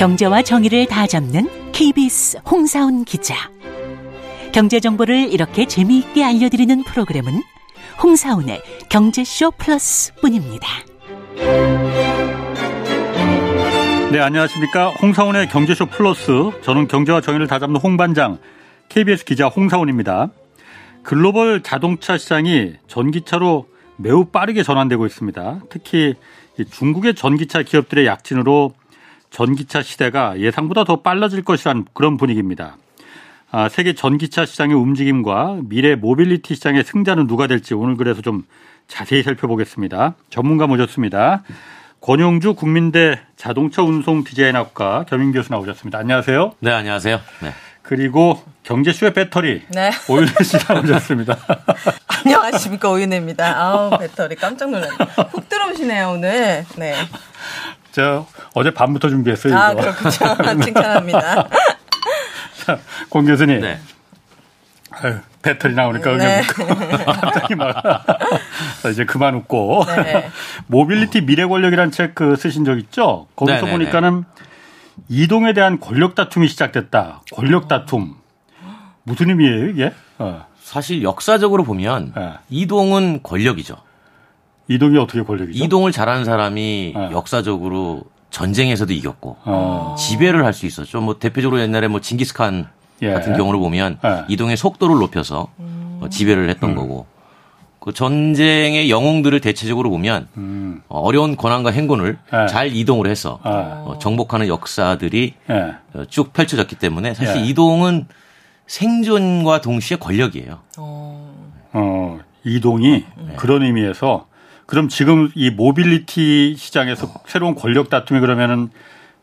경제와 정의를 다 잡는 KBS 홍사훈 기자. 경제 정보를 이렇게 재미있게 알려드리는 프로그램은 홍사훈의 경제쇼 플러스뿐입니다. 네, 안녕하십니까. 홍사훈의 경제쇼 플러스. 저는 경제와 정의를 다 잡는 홍반장, KBS 기자 홍사훈입니다. 글로벌 자동차 시장이 전기차로 매우 빠르게 전환되고 있습니다. 특히 중국의 전기차 기업들의 약진으로 전기차 시대가 예상보다 더 빨라질 것이란 그런 분위기입니다. 아, 세계 전기차 시장의 움직임과 미래 모빌리티 시장의 승자는 누가 될지 오늘 그래서 좀 자세히 살펴보겠습니다. 전문가 모셨습니다. 권용주 국민대 자동차 운송 디자인학과 겸임 교수 나오셨습니다. 안녕하세요. 네, 안녕하세요. 네. 그리고 경제쇼의 배터리 네. 오윤혜 씨 나오셨습니다. 안녕하십니까 오윤혜입니다. 아우 배터리 깜짝 놀랐네. 훅 들어오시네요 오늘. 네. 저 어제 밤부터 준비했어요. 아 이거. 그렇군요. 칭찬합니다. 자, 권 교수님. 네. 아유, 배터리 나오니까 네. 갑자기 막 자, 이제 그만 웃고 네. 모빌리티 미래 권력이라는 책 그 쓰신 적 있죠? 거기서 네네네. 보니까는 이동에 대한 권력 다툼이 시작됐다. 권력 다툼 무슨 의미예요 이게? 어. 사실 역사적으로 보면 네. 이동은 권력이죠. 이동이 어떻게 권력이죠? 이동을 잘하는 사람이 네. 역사적으로 전쟁에서도 이겼고 어. 지배를 할 수 있었죠. 뭐 대표적으로 옛날에 뭐 징기스칸 예. 같은 경우를 보면 예. 이동의 속도를 높여서 어, 지배를 음. 했던 거고 그 전쟁의 영웅들을 대체적으로 보면 음. 어, 어려운 권한과 행군을 예. 잘 이동을 해서 아. 어, 정복하는 역사들이 예. 어, 쭉 펼쳐졌기 때문에 사실 예. 이동은 생존과 동시에 권력이에요. 어, 어, 이동이 네. 그런 의미에서 그럼 지금 이 모빌리티 시장에서 새로운 권력 다툼이 그러면은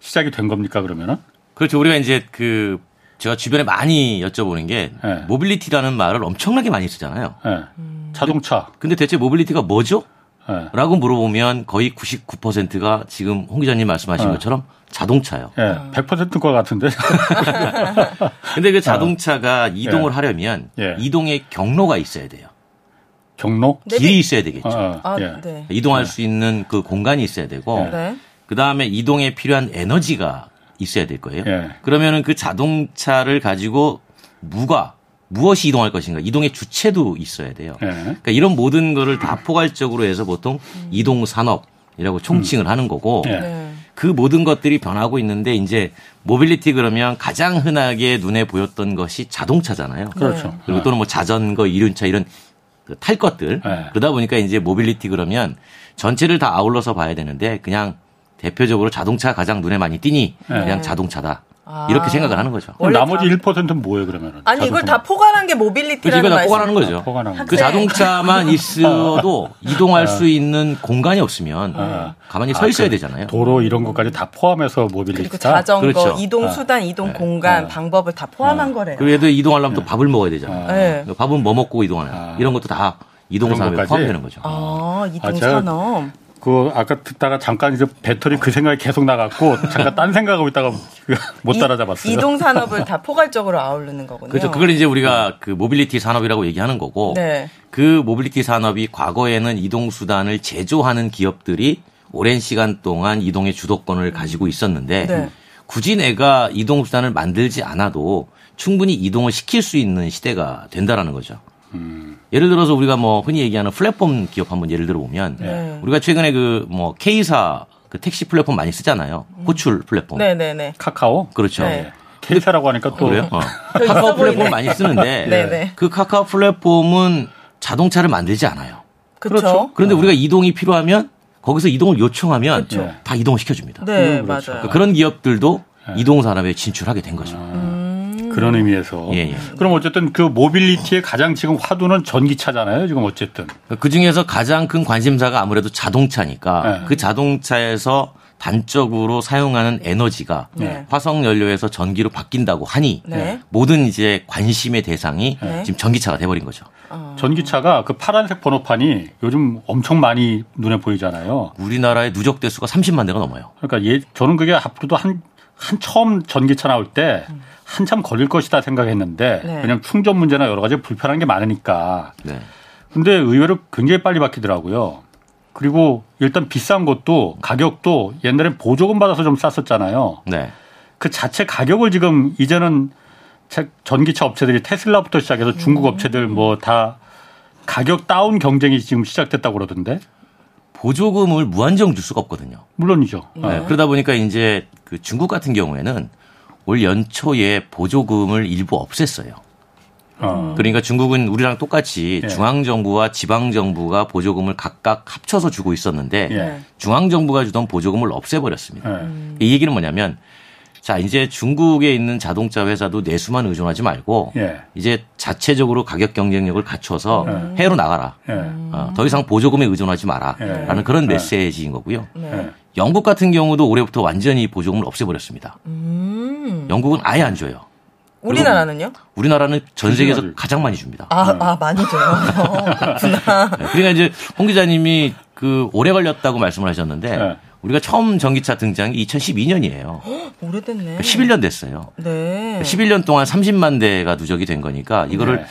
시작이 된 겁니까 그러면은? 그렇죠. 우리가 이제 그 제가 주변에 많이 여쭤보는 게 네. 모빌리티라는 말을 엄청나게 많이 쓰잖아요. 예. 자동차. 근데 대체 모빌리티가 뭐죠? 예. 라고 물어보면 거의 99%가 지금 홍 기자님 말씀하신 네. 것처럼 자동차예요. 예. 100%것 같은데. 근데 그 자동차가 이동을 하려면 예. 이동의 경로가 있어야 돼요. 경로? 네, 길이 네. 있어야 되겠죠. 어, 아 예. 네. 이동할 수 있는 그 공간이 있어야 되고 네. 그 다음에 이동에 필요한 에너지가 있어야 될 거예요. 예. 그러면은 그 자동차를 가지고 무가 무엇이 이동할 것인가 이동의 주체도 있어야 돼요. 예. 그러니까 이런 모든 거를 다 포괄적으로 해서 보통 이동 산업이라고 총칭을 하는 거고 예. 네. 그 모든 것들이 변하고 있는데 이제 모빌리티 그러면 가장 흔하게 눈에 보였던 것이 자동차잖아요. 그렇죠. 그리고 또는 뭐 자전거, 이륜차 이런 그 탈 것들. 네. 그러다 보니까 이제 모빌리티 그러면 전체를 다 아울러서 봐야 되는데 그냥 대표적으로 자동차 가장 눈에 많이 띄니 네. 그냥 자동차다. 아. 이렇게 생각을 하는 거죠. 그럼 나머지 다- 1%는 뭐예요 그러면은? 아니 이걸 자동차. 다 포괄한 게 모빌리티라는 이거 다 말씀. 포괄하는 거죠. 포괄하는 거. 그. 자동차만 있어도 이동할 수 있는 공간이 없으면 아. 가만히 아, 서 있어야 그 되잖아요. 도로 이런 것까지 다 포함해서 모빌리티다. 자전거, 그렇죠. 이동 아. 수단, 이동 공간, 방법을 다 포함한 거래요. 그래도 이동하려면 또 밥을 먹어야 되잖아요. 네. 밥은 뭐 먹고 이동하냐. 아. 이런 것도 다 이동 산업에? 포함되는 거죠. 아, 이동 아, 산업. 그 아까 듣다가 잠깐 이제 배터리 그 생각이 계속 나갔고 잠깐 딴 생각하고 있다가 못 이- 따라잡았어요. 이동 산업을 다 포괄적으로 아우르는 거군요. 그렇죠. 그걸 이제 우리가 그 모빌리티 산업이라고 얘기하는 거고 네. 그 모빌리티 산업이 과거에는 이동 수단을 제조하는 기업들이 오랜 시간 동안 이동의 주도권을 가지고 있었는데 네. 굳이 내가 이동 수단을 만들지 않아도 충분히 이동을 시킬 수 있는 시대가 된다라는 거죠. 예를 들어서 우리가 뭐 흔히 얘기하는 플랫폼 기업 한번 예를 들어 보면 네. 우리가 최근에 그 뭐 K사 그 택시 플랫폼 많이 쓰잖아요. 호출 플랫폼. 네네네. 카카오? 그렇죠. 네. K사라고 하니까 또 그래요? 어. 카카오 보이네. 많이 쓰는데 네네. 그 카카오 플랫폼은 자동차를 만들지 않아요. 그렇죠. 그런데 우리가 이동이 필요하면 거기서 이동을 요청하면 그렇죠. 다 이동을 시켜줍니다. 네, 그렇죠. 맞아요. 그런 기업들도 이동 산업에 진출하게 된 거죠. 그런 의미에서. 예, 예. 그럼 어쨌든 그 모빌리티의 가장 지금 화두는 전기차잖아요. 지금 어쨌든. 그 중에서 가장 큰 관심사가 아무래도 자동차니까 네. 그 자동차에서 단적으로 사용하는 에너지가 네. 화석 연료에서 전기로 바뀐다고 하니 네. 모든 이제 관심의 대상이 네. 지금 전기차가 돼버린 거죠. 전기차가 그 파란색 번호판이 요즘 엄청 많이 눈에 보이잖아요. 우리나라의 누적 대수가 30만 대가 넘어요. 그러니까 예, 저는 그게 앞으로도 한, 한 처음 전기차 나올 때 한참 걸릴 것이다 생각했는데 네. 그냥 충전 문제나 여러 가지 불편한 게 많으니까. 네. 근데 의외로 굉장히 빨리 바뀌더라고요. 그리고 일단 비싼 것도 가격도 옛날엔 보조금 받아서 좀 쌌었잖아요. 네. 그 자체 가격을 지금 이제는 전기차 업체들이 테슬라부터 시작해서 중국 음. 업체들 뭐 다 가격 다운 경쟁이 지금 시작됐다고 그러던데. 보조금을 무한정 줄 수가 없거든요. 물론이죠. 네, 그러다 보니까 이제 그 중국 같은 경우에는 올 연초에 보조금을 일부 없앴어요. 어. 그러니까 중국은 우리랑 똑같이 예. 중앙 정부와 지방 정부가 보조금을 각각 합쳐서 주고 있었는데 예. 중앙 정부가 주던 보조금을 없애버렸습니다. 예. 이 얘기는 뭐냐면 자 이제 중국에 있는 자동차 회사도 내수만 의존하지 말고 예. 이제 자체적으로 가격 경쟁력을 갖춰서 해외로 나가라. 예. 어, 더 이상 보조금에 의존하지 마라라는 예. 그런 예. 메시지인 거고요. 예. 영국 같은 경우도 올해부터 완전히 보조금을 없애버렸습니다. 음. 영국은 아예 안 줘요. 우리나라는요? 우리나라는 전 세계에서 중요하죠. 가장 많이 줍니다. 아, 아 많이 줘요. 어, 그렇구나. 네, 그러니까 이제 홍 기자님이 그 오래 걸렸다고 말씀을 하셨는데 네. 우리가 처음 전기차 등장이 2012년이에요. 오래됐네. 11년 됐어요. 네. 11년 동안 30만 대가 누적이 된 거니까 이거를 네.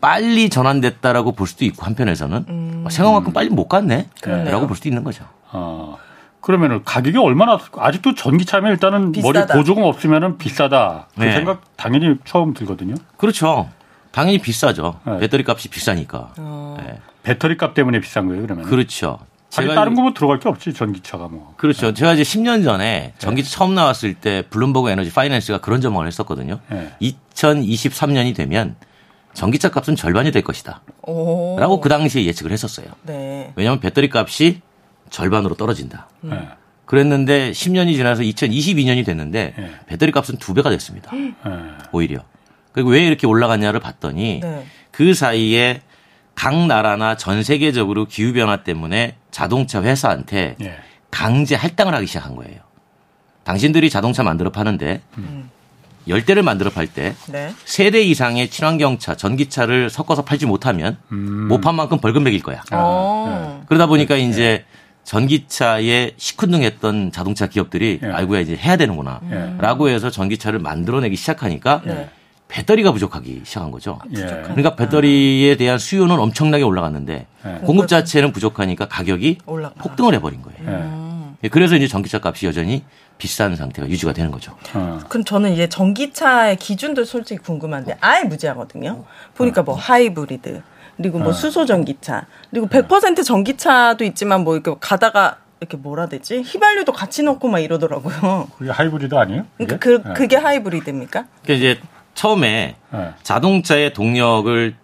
빨리 전환됐다라고 볼 수도 있고 한편에서는 어, 생각만큼 빨리 못 갔네. 라고 볼 수도 있는 거죠. 어. 그러면은 가격이 얼마나 아직도 전기차면 일단은 머리 비싸다. 보조금 없으면은 비싸다. 그 네. 생각 당연히 처음 들거든요. 그렇죠. 당연히 비싸죠. 네. 배터리 값이 비싸니까. 어. 네. 배터리 값 때문에 비싼 거예요, 그러면. 그렇죠. 아니, 다른 거 뭐 들어갈 게 없지, 전기차가 뭐. 그렇죠. 제가 이제 10년 전에 전기차 처음 나왔을 때 블룸버그 에너지 파이낸스가 그런 전망을 했었거든요. 네. 2023년이 되면 전기차 값은 절반이 될 것이다. 오. 라고 그 당시에 예측을 했었어요. 네. 왜냐하면 배터리 값이 절반으로 떨어진다. 네. 그랬는데 10년이 지나서 2022년이 됐는데 네. 배터리 값은 두 배가 됐습니다. 네. 오히려. 그리고 왜 이렇게 올라갔냐를 봤더니 네. 그 사이에 각 나라나 전 세계적으로 기후 변화 때문에 자동차 회사한테 예. 강제 할당을 하기 시작한 거예요. 당신들이 자동차 만들어 파는데 열 대를 만들어 팔때 네. 세대 이상의 친환경차, 전기차를 섞어서 팔지 못하면 못판 만큼 벌금 매길 거야. 어. 그러다 보니까 이제 전기차에 시큰둥했던 자동차 기업들이 예. 알고야 이제 해야 되는구나. 예. 라고 해서 전기차를 만들어내기 시작하니까 네. 배터리가 부족하기 시작한 거죠. 예. 그러니까 배터리에 대한 수요는 엄청나게 올라갔는데 예. 공급 자체는 부족하니까 가격이 올라가. 폭등을 해버린 거예요. 예. 예, 그래서 이제 전기차 값이 여전히 비싼 상태가 유지가 되는 거죠. 어. 그럼 저는 이제 전기차의 기준도 솔직히 궁금한데 아예 무지하거든요. 보니까 뭐 하이브리드 그리고 뭐 수소 전기차 그리고 100% 전기차도 있지만 뭐 이렇게 가다가 이렇게 뭐라 되지 휘발유도 같이 넣고 막 이러더라고요. 그게 하이브리드 아니에요? 그러니까 그게? 그 그게 하이브리드입니까? 그러니까 이제 처음에 예. 자동차의 동력을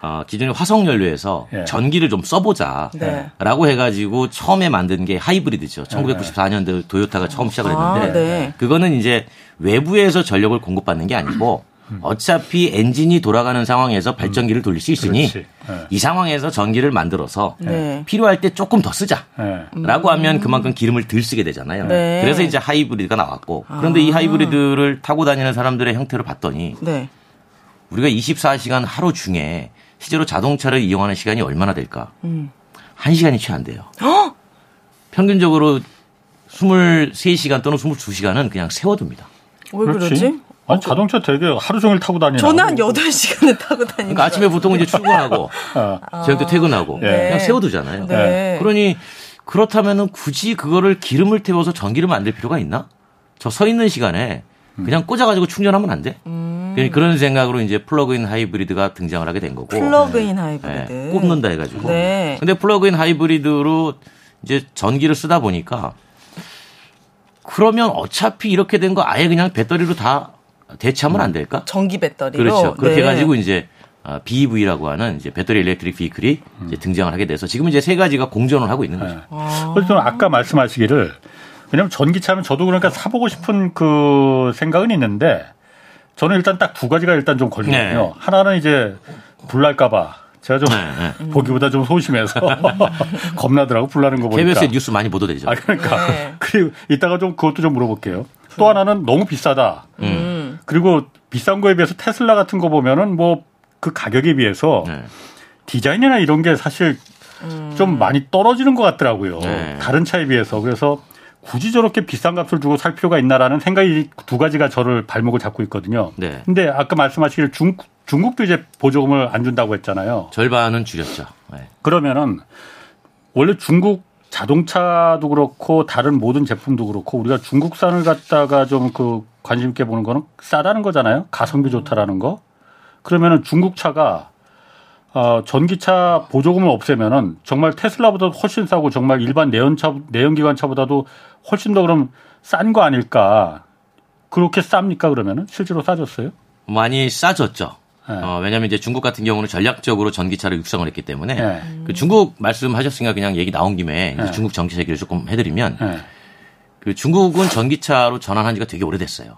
어, 기존의 화석 연료에서 예. 전기를 좀 써보자. 네. 라고 해가지고 처음에 만든 게 하이브리드죠. 1994년도 도요타가 처음 시작을 아, 했는데 네. 그거는 이제 외부에서 전력을 공급받는 게 아니고 어차피 엔진이 돌아가는 상황에서 발전기를 돌릴 수 있으니 그렇지. 예. 이 상황에서 전기를 만들어서 네. 필요할 때 조금 더 쓰자. 예. 라고 하면 그만큼 기름을 덜 쓰게 되잖아요. 네. 그래서 이제 하이브리드가 나왔고 그런데 이 하이브리드를 타고 다니는 사람들의 형태를 봤더니 네. 우리가 24시간 하루 중에 실제로 자동차를 이용하는 시간이 얼마나 될까? 음. 한 시간이 채 안 돼요. 평균적으로 23시간 또는 22시간은 그냥 세워둡니다. 왜 그렇지. 그러지? 아니, 자동차 되게 하루 종일 타고 다니나. 저는 한 8시간을 타고 다니는 그러니까 아침에 보통 이제 출근하고 어. 저녁 때 퇴근하고 네. 그냥 세워두잖아요. 네. 그러니 그렇다면은 굳이 그거를 기름을 태워서 전기를 만들 필요가 있나? 저 서 있는 시간에 그냥 꽂아가지고 충전하면 안 돼? 그러니까 그런 생각으로 이제 플러그인 하이브리드가 등장을 하게 된 거고. 플러그인 네, 하이브리드. 꼽는다 해가지고. 네. 근데 플러그인 하이브리드로 이제 전기를 쓰다 보니까 그러면 어차피 이렇게 된 거 아예 그냥 배터리로 다 대체하면 안 될까? 전기 배터리로. 그렇죠. 그렇게 네. 해가지고 이제 아, BEV라고 하는 이제 battery electric vehicle이 이제 등장을 하게 돼서 지금 이제 세 가지가 공존을 하고 있는 거죠. 그래서 저는 아까 말씀하시기를 왜냐면 전기차면 저도 그러니까 사보고 싶은 그 생각은 있는데 저는 일단 딱 두 가지가 일단 좀 걸리거든요. 네. 하나는 이제 불날까봐 제가 좀 네, 보기보다 좀 소심해서 겁나더라고 불나는 거 보니까. KBS의 뉴스 많이 보도되죠. 아 그러니까 네. 그리고 이따가 좀 그것도 좀 물어볼게요. 또 하나는 너무 비싸다. 음. 그리고 비싼 거에 비해서 테슬라 같은 거 보면은 뭐 그 가격에 비해서 네. 디자인이나 이런 게 사실 음. 좀 많이 떨어지는 것 같더라고요. 네. 다른 차에 비해서. 그래서 굳이 저렇게 비싼 값을 주고 살 필요가 있나라는 생각이 두 가지가 저를 발목을 잡고 있거든요. 네. 근데 아까 말씀하시길 중, 중국도 이제 보조금을 안 준다고 했잖아요. 절반은 줄였죠. 네. 그러면은 원래 중국 자동차도 그렇고 다른 모든 제품도 그렇고 우리가 중국산을 갖다가 좀 그 관심 있게 보는 거는 싸다는 거잖아요. 가성비 좋다라는 거. 그러면은 중국 차가 어, 전기차 보조금을 없애면은 정말 테슬라보다 훨씬 싸고 정말 일반 내연차 내연기관 차보다도 훨씬 더 그럼 싼 거 아닐까? 그렇게 쌉니까 그러면은 실제로 싸졌어요? 많이 싸졌죠. 네. 어, 왜냐하면 이제 중국 같은 경우는 전략적으로 전기차를 육성을 했기 때문에 네. 그 중국 말씀하셨으니까 그냥 얘기 나온 김에 네. 중국 전기차 얘기를 조금 해드리면 네. 그 중국은 전기차로 전환한 지가 되게 오래됐어요.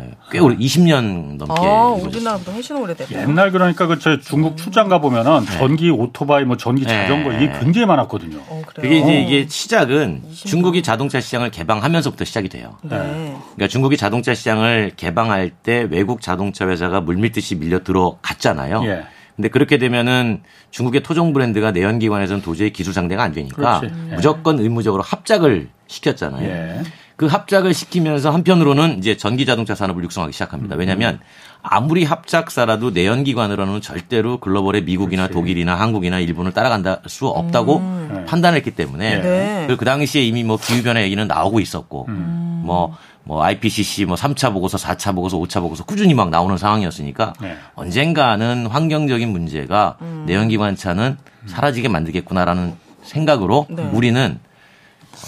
예, 꽤 오래 20년 넘게 아. 우리나라보다 훨씬 오래됐네요. 옛날 그러니까 그저 중국 출장 가 보면은 전기 오토바이 뭐 전기 네. 자전거 이게 굉장히 많았거든요. 어, 그래요? 그게 이제 이게 시작은 중국이 자동차 시장을 개방하면서부터 시작이 돼요. 네. 그러니까 중국이 자동차 시장을 개방할 때 외국 자동차 회사가 물밀듯이 밀려 들어갔잖아요. 예. 근데 그렇게 되면은 중국의 토종 브랜드가 내연기관에서는 도저히 기술 상대가 안 되니까 그렇지. 예. 무조건 의무적으로 합작을 시켰잖아요. 예. 그 합작을 시키면서 한편으로는 이제 전기 자동차 산업을 육성하기 시작합니다. 왜냐하면 아무리 합작사라도 내연기관으로는 절대로 글로벌의 미국이나 독일이나 한국이나 일본을 따라간다 수 없다고 판단했기 때문에 네. 그리고 그 당시에 이미 뭐 기후변화 얘기는 나오고 있었고 뭐, 뭐 IPCC 뭐 3차 보고서, 4차 보고서, 5차 보고서 꾸준히 막 나오는 상황이었으니까 네. 언젠가는 환경적인 문제가 내연기관차는 사라지게 만들겠구나라는 생각으로 네. 우리는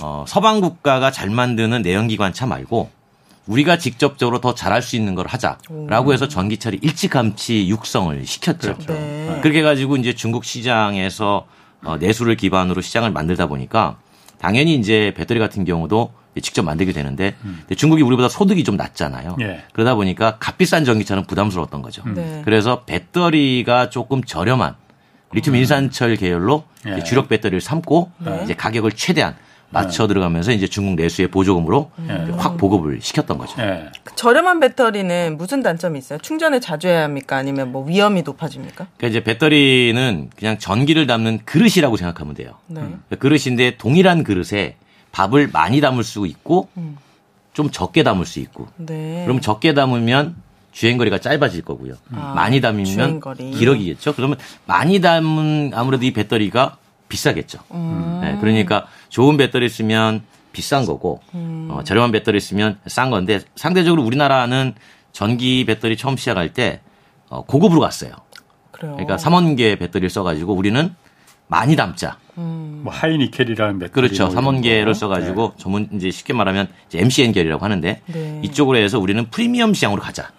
어, 서방 국가가 잘 만드는 내연기관차 말고 우리가 직접적으로 더 잘할 수 있는 걸 하자라고 해서 전기차를 일찌감치 육성을 시켰죠. 그렇죠. 네. 그렇게 해가지고 이제 중국 시장에서 어, 내수를 기반으로 시장을 만들다 보니까 당연히 이제 배터리 같은 경우도 직접 만들게 되는데 근데 중국이 우리보다 소득이 좀 낮잖아요. 예. 그러다 보니까 값비싼 전기차는 부담스러웠던 거죠. 네. 그래서 배터리가 조금 저렴한 리튬 인산철 계열로 예. 주력 배터리를 삼고 이제 가격을 최대한 맞춰 들어가면서 이제 중국 내수의 보조금으로 확 보급을 시켰던 거죠. 예. 그 저렴한 배터리는 무슨 단점이 있어요? 충전을 자주 해야 합니까? 아니면 뭐 위험이 높아집니까? 그러니까 이제 배터리는 그냥 전기를 담는 그릇이라고 생각하면 돼요. 네. 그러니까 그릇인데 동일한 그릇에 밥을 많이 담을 수 있고 좀 적게 담을 수 있고 네. 그럼 적게 담으면 주행거리가 짧아질 거고요. 많이 담으면 주행거리. 길어지겠죠. 그러면 많이 담은 아무래도 이 배터리가 비싸겠죠. 음. 네, 그러니까 좋은 배터리 쓰면 비싼 거고 음. 어, 저렴한 배터리 쓰면 싼 건데 상대적으로 우리나라는 전기 배터리 처음 시작할 때 어, 고급으로 갔어요. 그래요. 그러니까 삼원계 배터리를 써가지고 우리는 많이 담자. 뭐 하이니켈이라는 배터리 그렇죠. 뭐 삼원계를 거. 써가지고 전문 이제 쉽게 말하면 이제 MCN 계열이라고 하는데 네. 이쪽으로 해서 우리는 프리미엄 시장으로 가자.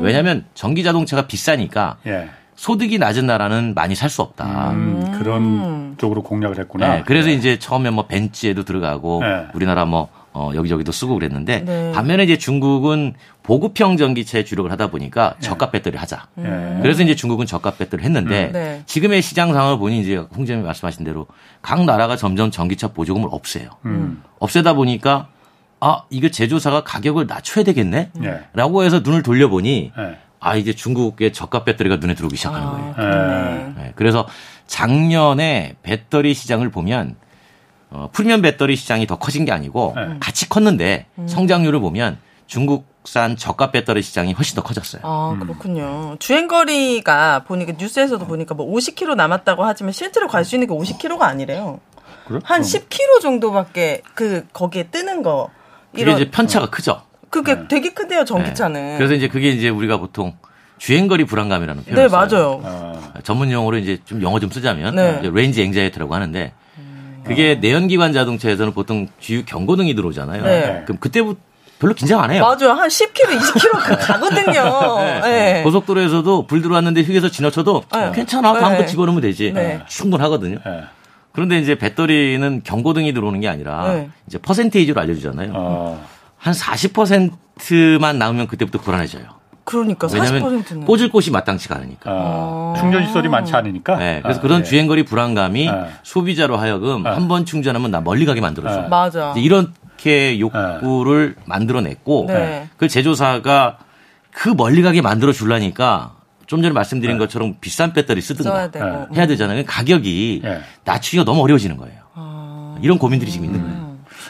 왜냐하면 전기 자동차가 비싸니까 네. 예. 소득이 낮은 나라는 많이 살 수 없다. 음, 그런 쪽으로 공략을 했구나. 네, 그래서 이제 처음에 뭐 벤츠에도 들어가고 네. 우리나라 뭐 어, 여기저기도 쓰고 그랬는데 네. 반면에 이제 중국은 보급형 전기차에 주력을 하다 보니까 저가 배터리 하자. 예. 그래서 이제 중국은 저가 배터리 했는데 네. 지금의 시장 상황을 보니 이제 홍재님 말씀하신 대로 각 나라가 점점 전기차 보조금을 없애요. 음. 없애다 보니까 아 이거 제조사가 가격을 낮춰야 되겠네. 예. 라고 해서 눈을 돌려보니 예. 아 이제 중국의 저가 배터리가 눈에 들어오기 시작하는 아, 거예요. 그렇네. 네, 그래서 작년에 배터리 시장을 보면 어, 프리미엄 배터리 시장이 더 커진 게 아니고 네. 같이 컸는데 음. 성장률을 보면 중국산 저가 배터리 시장이 훨씬 더 커졌어요. 아, 그렇군요. 주행 거리가 보니까 뉴스에서도 보니까 뭐 50km 남았다고 하지만 실제로 갈 수 있는 게 50km가 아니래요. 그래? 한 10km 정도밖에 그 거기에 뜨는 거. 그게 이런 이제 편차가 크죠. 그게 되게 큰데요, 네. 전기차는. 그래서 이제 그게 이제 우리가 보통 주행거리 불안감이라는 네, 표현을 써요. 맞아요. 어, 전문 용어로 이제 좀 영어 좀 쓰자면 네. 이제 range anxiety라고 하는데 그게 내연기관 자동차에서는 보통 주유 경고등이 들어오잖아요. 네. 그럼 그때부터 별로 긴장 안 해요. 맞아요. 한 10km, 20km 가거든요. 네. 고속도로에서도 불 들어왔는데 휴게소 지나쳐도 네. 괜찮아 다음 네. 거 집어넣으면 되지 네. 충분하거든요. 예. 그런데 이제 배터리는 경고등이 들어오는 게 아니라 네. 이제 퍼센테이지로 알려주잖아요. 어, 한 40%만 나오면 그때부터 불안해져요. 그러니까 왜냐하면 40%는. 꽂을 곳이 마땅치가 않으니까. 어, 충전 시설이 많지 않으니까. 네, 그래서 아, 그런 예. 주행거리 불안감이 네. 소비자로 하여금 네. 한번 충전하면 나 멀리 가게 만들어줘. 네. 맞아. 이렇게 욕구를 만들어냈고 네. 그 제조사가 그 멀리 가게 만들어 주려니까 좀 전에 말씀드린 것처럼 비싼 배터리 쓰든가. 네. 해야 되잖아요. 가격이 예. 낮추기가 너무 어려워지는 거예요. 아. 이런 고민들이 지금 있는 거예요.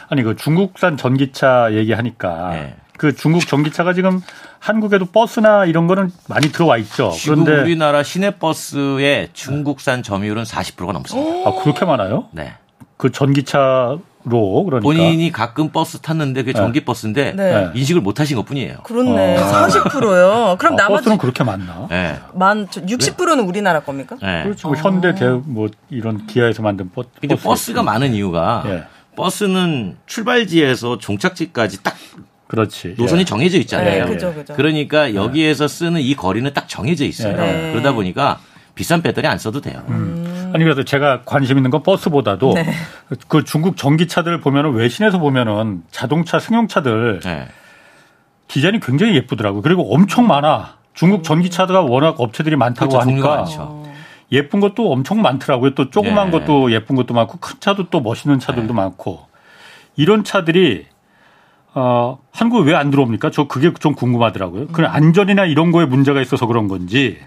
아니 그 중국산 전기차 얘기하니까 네. 그 중국 전기차가 지금 한국에도 버스나 이런 거는 많이 들어와 있죠. 지금 그런데 우리나라 시내 버스의 중국산 점유율은 40%가 넘습니다. 아 그렇게 많아요? 네. 그 전기차로 그러니까 본인이 가끔 버스 탔는데 그게 전기 버스인데 네. 인식을 못 하신 것뿐이에요. 그렇네. 어. 40%요. 그럼 아, 나머지 버스는 그렇게 많나? 예. 만 60%는 우리나라 겁니까? 예. 그렇지 뭐 현대 대뭐 이런 기아에서 만든 버, 근데 버스 버스가 많은 이유가 예. 버스는 출발지에서 종착지까지 딱 그렇지 노선이 예. 정해져 있잖아요. 네, 그죠, 그죠. 그러니까 여기에서 쓰는 이 거리는 딱 정해져 있어요. 네. 그러다 보니까 비싼 배터리 안 써도 돼요. 아니 그래서 제가 관심 있는 건 버스보다도 네. 그 중국 전기차들 보면은 외신에서 보면은 자동차 승용차들 예. 디자인이 굉장히 예쁘더라고요. 그리고 엄청 많아. 중국 전기차가 워낙 업체들이 많다고 그렇죠. 종류가 하니까 많죠. 예쁜 것도 엄청 많더라고요. 또 조그만 예. 것도 예쁜 것도 많고 큰 차도 또 멋있는 차들도 많고 이런 차들이 어, 한국에 왜 안 들어옵니까? 저 그게 좀 궁금하더라고요. 그 안전이나 이런 거에 문제가 있어서 그런 건지.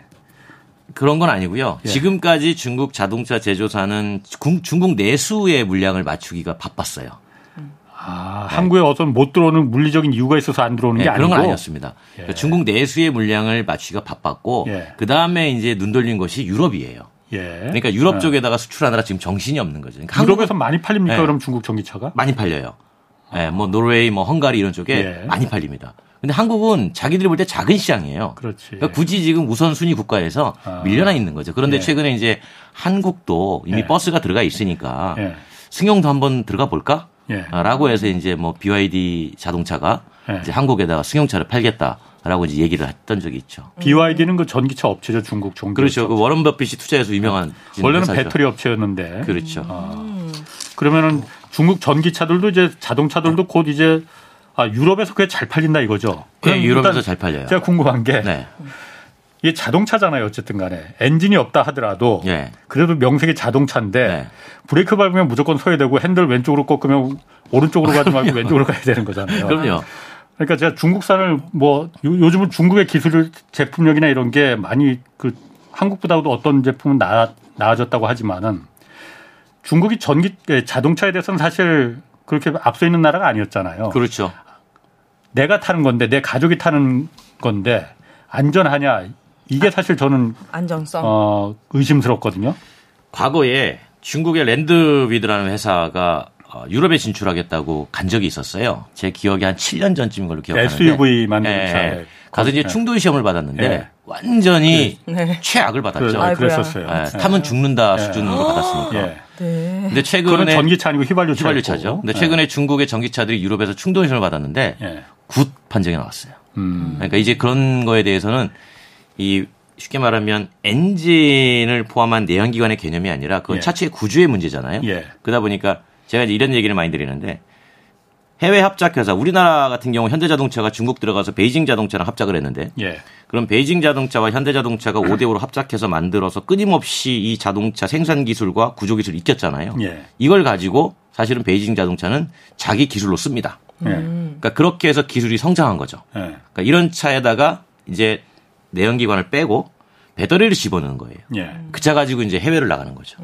그런 건 아니고요. 예. 지금까지 중국 자동차 제조사는 중- 중국 내수의 물량을 맞추기가 바빴어요. 아, 한국에 어떤 못 들어오는 물리적인 이유가 있어서 안 들어오는 네, 게 그런 아니고 건 아니었습니다. 그러니까 중국 내수의 물량을 맞추기가 바빴고 예. 그 다음에 이제 눈 돌린 것이 유럽이에요. 예. 그러니까 유럽 쪽에다가 수출하느라 지금 정신이 없는 거죠. 그러니까 유럽에서 많이 팔립니까? 네. 그럼 중국 전기차가? 많이 팔려요. 예, 뭐 노르웨이, 뭐 헝가리 이런 쪽에 예. 많이 팔립니다. 근데 한국은 자기들이 볼 때 작은 시장이에요. 그렇지. 그러니까 굳이 지금 우선순위 국가에서 아. 밀려나 있는 거죠. 그런데 예. 최근에 이제 한국도 이미 예. 버스가 들어가 있으니까 예. 승용도 한번 들어가 볼까? 예. 아, 라고 해서 이제 뭐 BYD 자동차가 예. 이제 한국에다가 승용차를 팔겠다 라고 이제 얘기를 했던 적이 있죠. BYD는 그 전기차 업체죠, 중국 전기. 그렇죠. 그 워런 버핏이 투자해서 유명한 원래는 회사죠. 배터리 업체였는데. 그렇죠. 그러면은 중국 전기차들도 이제 자동차들도 곧 이제 아, 유럽에서 그게 잘 팔린다 이거죠. 예, 그럼 유럽에서 잘 팔려요. 제가 궁금한 게 네. 이게 자동차잖아요, 어쨌든 간에. 엔진이 없다 하더라도 예. 그래도 명색이 자동차인데 네. 브레이크 밟으면 무조건 서야 되고 핸들 왼쪽으로 꺾으면 오른쪽으로 가지 말고 왼쪽으로 가야 되는 거잖아요. 그럼요. 그러니까 제가 중국산을 뭐 요- 요즘은 중국의 기술 제품력이나 이런 게 많이 그 한국보다도 어떤 제품은 나, 나아졌다고 하지만은 중국이 전기 에, 자동차에 대해서는 사실 그렇게 앞서 있는 나라가 아니었잖아요. 그렇죠. 내가 타는 건데 내 가족이 타는 건데 안전하냐 이게 사실 저는 안정성. 어, 의심스럽거든요. 과거에 중국의 랜드윈드라는 회사가 어, 유럽에 진출하겠다고 간 적이 있었어요. 제 기억이 한 7년 전쯤인 걸로 기억하는데. SUV 만드는 예, 차에. 예. 가서 이제 네. 충돌 시험을 받았는데 예. 완전히 네. 최악을 그, 받았죠. 아이고야. 그랬었어요. 예, 예. 타면 죽는다 예. 수준으로 받았으니까. 예. 네. 근데 최근에 전기차 아니고 휘발유차. 휘발유차죠. 근데 최근에 중국의 전기차들이 유럽에서 충돌 시험을 받았는데 예. good 판정이 나왔어요. 음. 그러니까 이제 그런 거에 대해서는 이 쉽게 말하면 엔진을 포함한 내연기관의 개념이 아니라 그건 예. 차체의 구조의 문제잖아요. 예. 그러다 보니까 제가 이제 이런 얘기를 많이 드리는데 해외 합작 회사 우리나라 같은 경우 현대자동차가 중국 들어가서 베이징 자동차랑 합작을 했는데 예. 그럼 베이징 자동차와 현대자동차가 5대 5로 합작해서 만들어서 끊임없이 이 자동차 생산 기술과 구조 기술을 익혔잖아요. 예. 이걸 가지고 사실은 베이징 자동차는 자기 기술로 씁니다. 예. 그러니까 그렇게 해서 기술이 성장한 거죠. 예. 그러니까 이런 차에다가 이제 내연기관을 빼고 배터리를 집어넣는 거예요. 예. 그차 가지고 이제 해외를 나가는 거죠.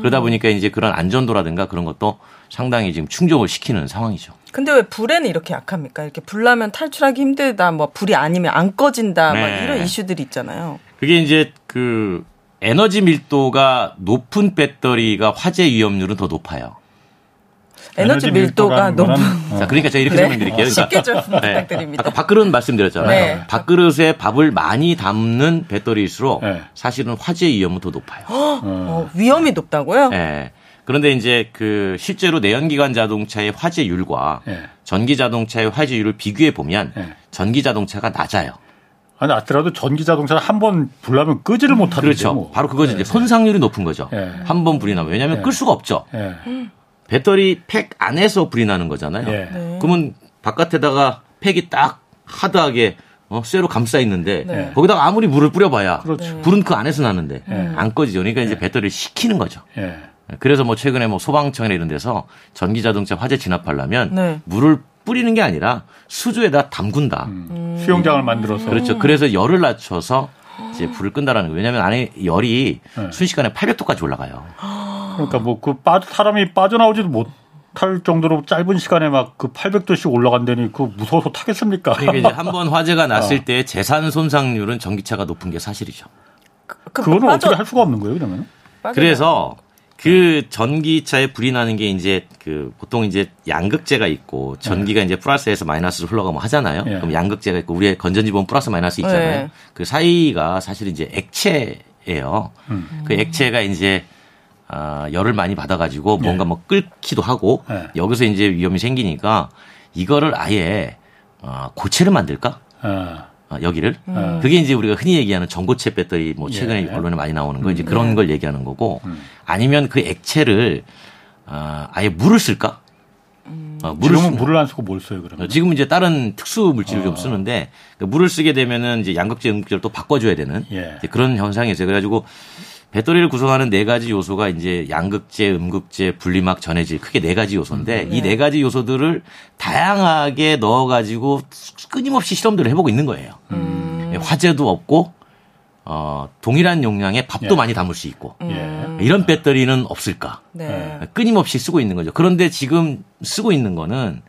그러다 보니까 이제 그런 안전도라든가 그런 것도 상당히 지금 충족을 시키는 상황이죠. 근데 왜 불에는 이렇게 약합니까? 이렇게 불 나면 탈출하기 힘들다, 뭐 불이 아니면 안 꺼진다, 막 네. 이런 이슈들이 있잖아요. 그게 이제 그 에너지 밀도가 높은 배터리가 화재 위험률은 더 높아요. 에너지 밀도가. 거는, 어, 자, 그러니까 제가 이렇게 네. 설명드릴게요. 그러니까 쉽게 좀 부탁드립니다. 아까 밥그릇 말씀드렸잖아요. 네. 밥그릇에 밥을 많이 담는 배터리일수록 네. 사실은 화재 위험은 더 높아요. 어, 위험이 높다고요? 예. 그런데 이제 그 실제로 내연기관 자동차의 화재율과 예. 전기 자동차의 화재율을 비교해 보면 예. 전기 자동차가 낮아요. 아니, 낮더라도 전기 자동차는 한번 불나면 끄지를 못하는데. 그렇죠. 뭐. 바로 그거죠. 이제 손상률이 높은 거죠. 예. 한번 불이 나면 왜냐하면 예. 끌 수가 없죠. 예. 배터리 팩 안에서 불이 나는 거잖아요. 예. 네. 그러면 바깥에다가 팩이 딱 하드하게 어, 쇠로 감싸 있는데 네. 거기다가 아무리 물을 뿌려봐야 그렇죠. 불은 그 안에서 나는데 예. 안 꺼지죠. 그러니까 이제 배터리를 식히는 거죠. 예. 그래서 뭐 최근에 뭐 소방청이나 이런 데서 전기 자동차 화재 진압하려면 네. 물을 뿌리는 게 아니라 수조에다 담근다. 수영장을 만들어서. 그렇죠. 그래서 열을 낮춰서 이제 불을 끈다라는 거예요. 왜냐하면 안에 열이 네. 순식간에 800도까지 올라가요. 그러니까 뭐그 빠, 사람이 빠져나오지도 못할 정도로 짧은 시간에 막 그 800도씩 올라간다니 그 무서워서 타겠습니까? 그러니까 이제 한 번 화재가 났을 어. 때 재산 손상률은 전기차가 높은 게 사실이죠. 그 그거는 빠져- 어떻게 할 수가 없는 거예요, 그러면? 빠져- 그래서 그 전기차에 불이 나는 게 이제 그 보통 이제 양극재가 있고 전기가 이제 플러스에서 마이너스로 흘러가면 하잖아요. 예. 그럼 양극재가 있고 우리의 건전지 보면 플러스 마이너스 있잖아요. 네. 그 사이가 사실 이제 액체예요. 음. 그 액체가 이제 아, 열을 많이 받아가지고 뭔가 뭐 끓기도 하고 예. 여기서 이제 위험이 생기니까 이거를 아예 어, 고체를 만들까? 어. 아, 여기를 음. 그게 이제 우리가 흔히 얘기하는 전고체 배터리 뭐 최근에 예. 음. 언론에 많이 나오는 거 이제 그런 걸 얘기하는 거고 아니면 그 액체를 아, 아예 물을 쓸까? 어, 물을 지금은 쓰- 물을 안 쓰고 뭘 써요 그러면? 어, 지금 이제 다른 특수 물질을 좀 쓰는데 그 물을 쓰게 되면은 이제 양극재, 음극재를 또 바꿔줘야 되는 예. 이제 그런 현상이 있어요. 그래가지고 배터리를 구성하는 네 가지 요소가 이제 양극재, 음극재, 분리막, 전해질 크게 네 가지 요소인데 이네 가지 요소들을 다양하게 넣어가지고 끊임없이 실험들을 해보고 있는 거예요. 예, 화재도 없고 어, 동일한 용량의 밥도 예. 많이 담을 수 있고 예. 이런 배터리는 없을까? 네. 끊임없이 쓰고 있는 거죠. 그런데 지금 쓰고 있는 거는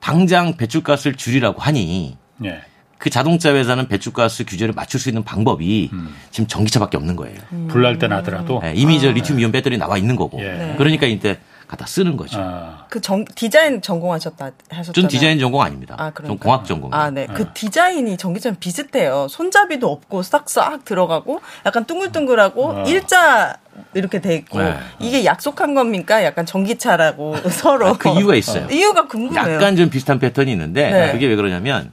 당장 배출가스를 줄이라고 하니 예. 그 자동차 회사는 배출가스 규제를 맞출 수 있는 방법이 음. 지금 전기차밖에 없는 거예요. 불날 때 나더라도 예, 이미 저 리튬 이온 배터리 나와 있는 거고. 예. 그러니까 이때 갖다 쓰는 거죠. 아, 그 정, 디자인 전공하셨다 하셨잖아요. 전 디자인 전공 아닙니다. 아, 전. 공학 전공. 아, 네. 그 디자인이 전기차랑 비슷해요. 손잡이도 없고 싹싹 들어가고 약간 둥글둥글하고 아. 일자 이렇게 돼 있고 네. 이게 약속한 겁니까? 약간 전기차라고 서로 그 이유가 있어요. 이유가 궁금해요. 약간 좀 비슷한 패턴이 있는데 네. 그게 왜 그러냐면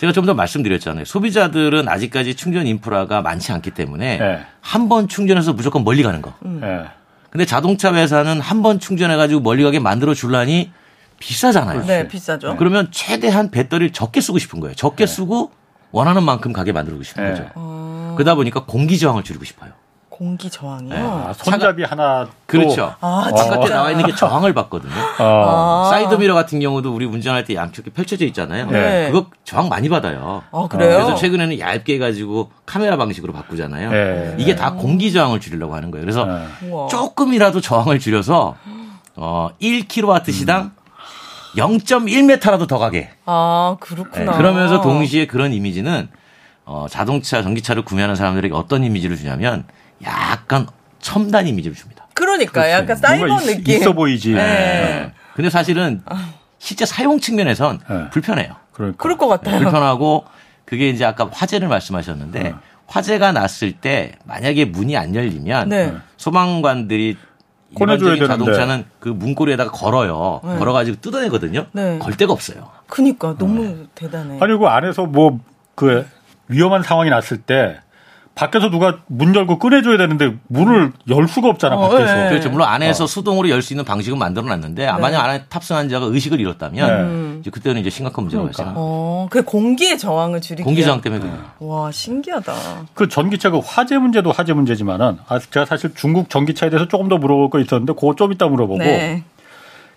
제가 좀 더 말씀드렸잖아요. 소비자들은 아직까지 충전 인프라가 많지 않기 때문에 네. 한번 충전해서 무조건 멀리 가는 거. 예. 근데 자동차 회사는 한 번 충전해가지고 멀리 가게 만들어 줄라니 비싸잖아요. 네, 비싸죠. 그러면 최대한 배터리를 적게 쓰고 싶은 거예요. 적게 쓰고 원하는 만큼 가게 만들고 싶은 네. 거죠. 어, 그러다 보니까 공기 저항을 줄이고 싶어요. 공기 저항이요. 아, 손잡이 하나 또 그렇죠. 아, 바깥에 진짜. 나와 있는 게 저항을 받거든요. 어. 아. 사이드 미러 같은 경우도 우리 운전할 때 양쪽에 펼쳐져 있잖아요. 네. 그거 저항 많이 받아요. 아, 그래요? 그래서 최근에는 얇게 해가지고 카메라 방식으로 바꾸잖아요. 네. 이게 다 공기 저항을 줄이려고 하는 거예요. 그래서 네. 조금이라도 저항을 줄여서 어 1kW 시당 0.1m라도 더 가게. 아, 네, 그렇구나. 그러면서 동시에 그런 이미지는 어 자동차 전기차를 구매하는 사람들에게 어떤 이미지를 주냐면 약간 첨단 이미지를 줍니다. 그러니까 약간 사이버 느낌. 있어 보이지. 네. 근데 사실은 실제 사용 측면에선 네. 불편해요. 그러니까. 그럴 것 같아요. 불편하고 그게 이제 아까 화재를 말씀하셨는데 네. 화재가 났을 때 만약에 문이 안 열리면 네. 소방관들이 꺼내줘야 일반적인. 자동차는 그 문고리에다가 걸어요. 걸어가지고 뜯어내거든요. 네. 걸 데가 없어요. 그니까 너무 대단해. 아니 그 안에서 뭐 그 위험한 상황이 났을 때 밖에서 누가 문 열고 꺼내줘야 되는데 문을 열 수가 없잖아 어, 밖에서. 네. 그렇죠. 물론 안에서 수동으로 열 수 있는 방식은 만들어놨는데 아, 만약 안에 탑승한 자가 의식을 잃었다면 이제 그때는 이제 심각한 문제가 그러니까. 발생합니다. 어, 그 공기의 저항을 줄이기 공기 저항 때문에 그래요. 와, 신기하다. 그 전기차 그 화재 문제도 화재 문제지만은 아 제가 사실 중국 전기차에 대해서 조금 더 물어볼 거 있었는데 그거 좀 이따 물어보고 네.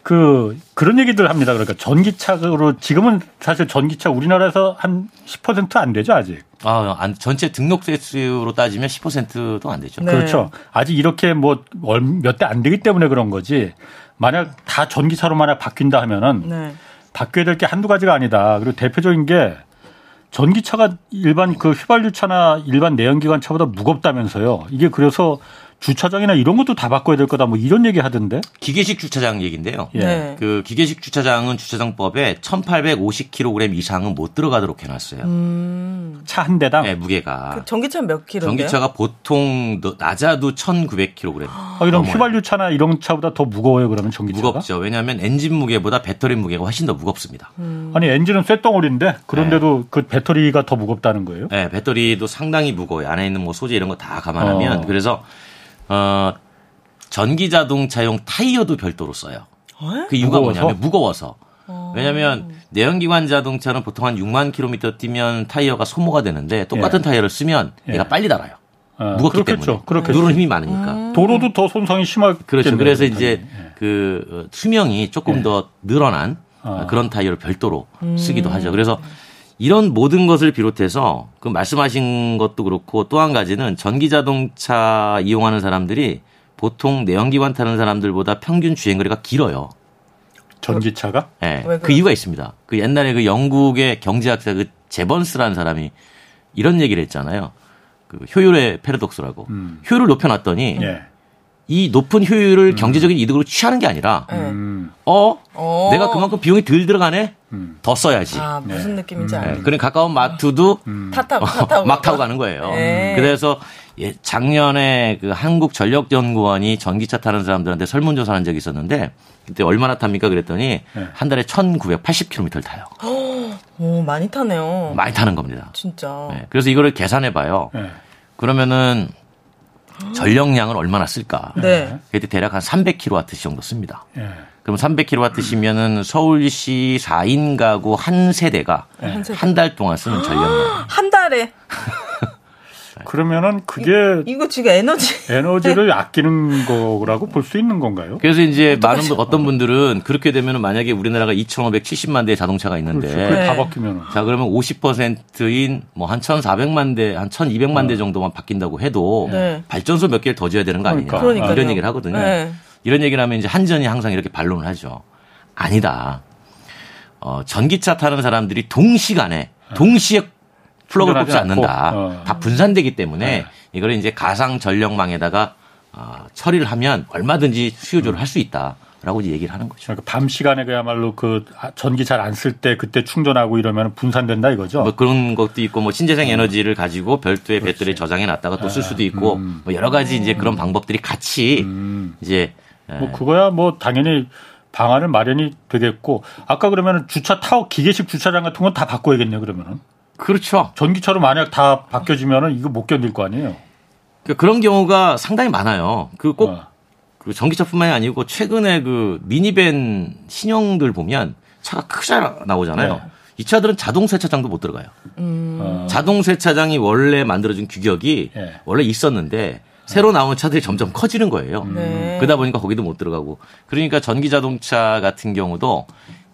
그 그런 얘기들 합니다. 그러니까 전기차로 지금은 사실 전기차 우리나라에서 한 10%안 되죠 아직. 아, 안- 전체 등록 세 수로 따지면 10%도 안 되죠. 네. 그렇죠. 아직 이렇게 뭐 몇 대 안 되기 때문에 그런 거지. 만약 다 전기차로 만약 바뀐다 하면은 네. 바뀌어야 될 게 한두 가지가 아니다. 그리고 대표적인 게 전기차가 일반 그 휘발유차나 일반 내연기관차보다 무겁다면서요. 이게 그래서 주차장이나 이런 것도 다 바꿔야 될 거다. 뭐 이런 얘기 하던데. 기계식 주차장 얘기인데요. 예. 네. 그 기계식 주차장은 주차장법에 1,850kg 이상은 못 들어가도록 해 놨어요. 음. 차한 대당. 네, 무게가. 그 전기차는 몇 킬로인데요? 전기차가 보통 너- 낮아도 1,900kg. 아, 이런 휘발유 차나 이런 차보다 더 무거워요. 그러면 전기차가. 무겁죠. 왜냐하면 엔진 무게보다 배터리 무게가 훨씬 더 무겁습니다. 아니 엔진은 쇳덩어리인데 그런데도 그 배터리가 더 무겁다는 거예요. 네, 배터리도 상당히 무거워요. 안에 있는 뭐 소재 이런 거 다 감안하면 어. 그래서 어 전기 자동차용 타이어도 별도로 써요. 어? 그 이유가 무거워서? 뭐냐면 무거워서. 왜냐하면 내연기관 자동차는 보통 한 6만 킬로미터 뛰면 타이어가 소모가 되는데 똑같은 예. 타이어를 쓰면 예. 얘가 빨리 달아요. 아, 무겁기 그렇겠죠. 때문에. 그렇겠죠. 누르는 힘이 많으니까. 도로도 더 손상이 심하겠네요. 그렇죠. 그래서 그렇다면. 이제 그 어, 수명이 조금 더 늘어난 아. 그런 타이어를 별도로 쓰기도 하죠. 그래서 이런 모든 것을 비롯해서 그 말씀하신 것도 그렇고 또 한 가지는 전기 자동차 이용하는 사람들이 보통 내연기관 타는 사람들보다 평균 주행 거리가 길어요. 전기차가 예. 왜 그? 이유가 있습니다. 그 옛날에 그 영국의 경제학자 그 제번스라는 사람이 이런 얘기를 했잖아요. 그 효율의 패러독스라고. 음. 효율을 높여놨더니 예. 이 높은 효율을 경제적인 이득으로 취하는 게 아니라 네. 음. 어 어. 내가 그만큼 비용이 덜 들어가네 음. 더 써야지. 아, 무슨 느낌인지 네, 알겠네. 그런 가까운 마트도 타 타고, 타 타고. 막 타고 가는 거예요. 네. 그래서 예, 작년에 그 한국전력연구원이 전기차 타는 사람들한테 설문조사한 적이 있었는데 그때 얼마나 탑니까 그랬더니 네. 한 달에 1980km를 타요. 오, 많이 타네요. 많이 타는 겁니다. 진짜. 네, 그래서 이거를 계산해 봐요. 네. 그러면은 전력량을 얼마나 쓸까? 네. 그때 대략 한 300kW 정도 씁니다. 예. 그럼 300kW시면은 서울시 4인 가구 한 세대가 한 세대. 한달 동안 쓰는 전력량. 한 달에 그러면은 그게 이 거 지금 에너지 에너지를 아끼는 거라고 볼 수 있는 건가요? 그래서 이제 많은 분- 어떤 분들은 그렇게 되면 만약에 우리나라가 2,570만 대의 자동차가 있는데 그렇죠. 그게 다 네. 바뀌면은. 자 그러면 50%인 뭐 한 1,400만 대, 한 1,200만 대 정도만 바뀐다고 해도 네. 발전소 몇 개를 더 줘야 되는 거 아니냐 그러니까. 그러니까요. 이런 얘기를 하거든요. 네. 이런 얘기를 하면 이제 한전이 항상 이렇게 반론을 하죠. 아니다. 어, 전기차 타는 사람들이 동시간에 동시에 플러그를 뽑지 않는다. 어. 다 분산되기 때문에 네. 이걸 이제 가상 전력망에다가 어, 처리를 하면 얼마든지 수요 조절을 할 수 있다 라고 이제 얘기를 하는 거죠. 그러니까 밤 시간에 그야말로 그 전기 잘 안 쓸 때 그때 충전하고 이러면 분산된다 이거죠. 뭐 그런 것도 있고 뭐 신재생 에너지를 가지고 별도의 배터리 저장해 놨다가 또 쓸 수도 있고 뭐 여러 가지 이제 그런 방법들이 같이 음. 이제 예, 뭐 그거야 뭐 당연히 방안을 마련이 되겠고 아까 그러면 주차 타워 기계식 주차장 같은 건 다 바꿔야겠네요 그러면은 그렇죠. 전기차로 만약 다 바뀌어지면은 이거 못 견딜 거 아니에요. 그 그런 경우가 상당히 많아요. 그꼭 어. 그 전기차뿐만이 아니고 최근에 그 미니밴 신형들 보면 차가 크게 나오잖아요. 네. 이 차들은 자동 세차장도 못 들어가요. 어. 자동 세차장이 원래 만들어진 규격이 예. 원래 있었는데 새로 나온 차들이 점점 커지는 거예요. 네. 그러다 보니까 거기도 못 들어가고 그러니까 전기 자동차 같은 경우도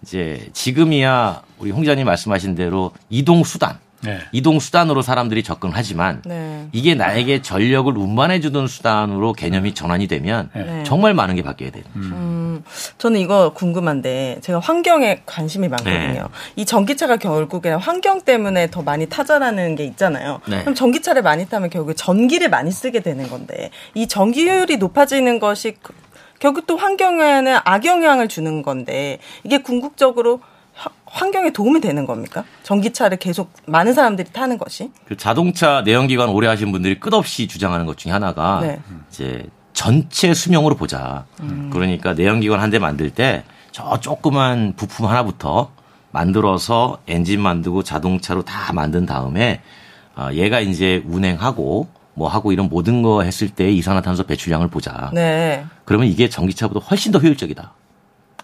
이제 지금이야 우리 홍 기자님 말씀하신 대로 이동 수단 네. 이동 수단으로 사람들이 접근하지만 네. 이게 나에게 전력을 운반해 주던 수단으로 개념이 전환이 되면 네. 정말 많은 게 바뀌어야 돼요. 음, 저는 이거 궁금한데 제가 환경에 관심이 많거든요. 네. 이 전기차가 결국에 환경 때문에 더 많이 타자라는 게 있잖아요. 네. 그럼 전기차를 많이 타면 결국 전기를 많이 쓰게 되는 건데 이 전기 효율이 높아지는 것이 그- 결국 또 환경에는 악영향을 주는 건데 이게 궁극적으로 화- 환경에 도움이 되는 겁니까? 전기차를 계속 많은 사람들이 타는 것이? 그 자동차 내연기관 오래 하신 분들이 끝없이 주장하는 것 중에 하나가 네. 이제 전체 수명으로 보자. 그러니까 내연기관 한 대 만들 때 저 조그만 부품 하나부터 만들어서 엔진 만들고 자동차로 다 만든 다음에 아, 얘가 이제 운행하고 뭐 하고 이런 모든 거 했을 때 이산화탄소 배출량을 보자. 네. 그러면 이게 전기차보다 훨씬 더 효율적이다.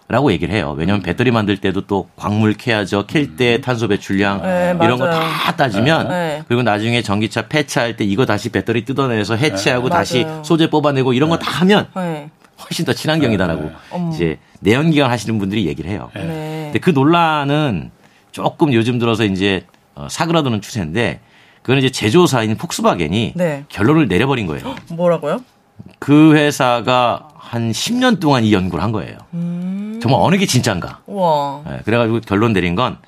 라고 얘기를 해요. 왜냐하면 배터리 만들 때도 또 광물 캐야죠. 캘 때 탄소 배출량 네, 이런 거. 다 따지면 네. 그리고 나중에 전기차 폐차할 때 이거 다시 배터리 뜯어내서 해체하고 네. 다시. 소재 뽑아내고 이런 거 다 하면 네. 훨씬 더 친환경이다라고 어머. 이제 내연기관 하시는 분들이 얘기를 해요. 네. 근데 그 논란은 조금 요즘 들어서 이제 어, 사그라드는 추세인데 그건 이제 제조사인 폭스바겐이 네. 결론을 내려버린 거예요. 뭐라고요? 그 회사가 한 10년 동안 이 연구를 한 거예요. 음. 정말 어느 게 진짜인가. 우와. 예, 그래가지고 결론 내린 건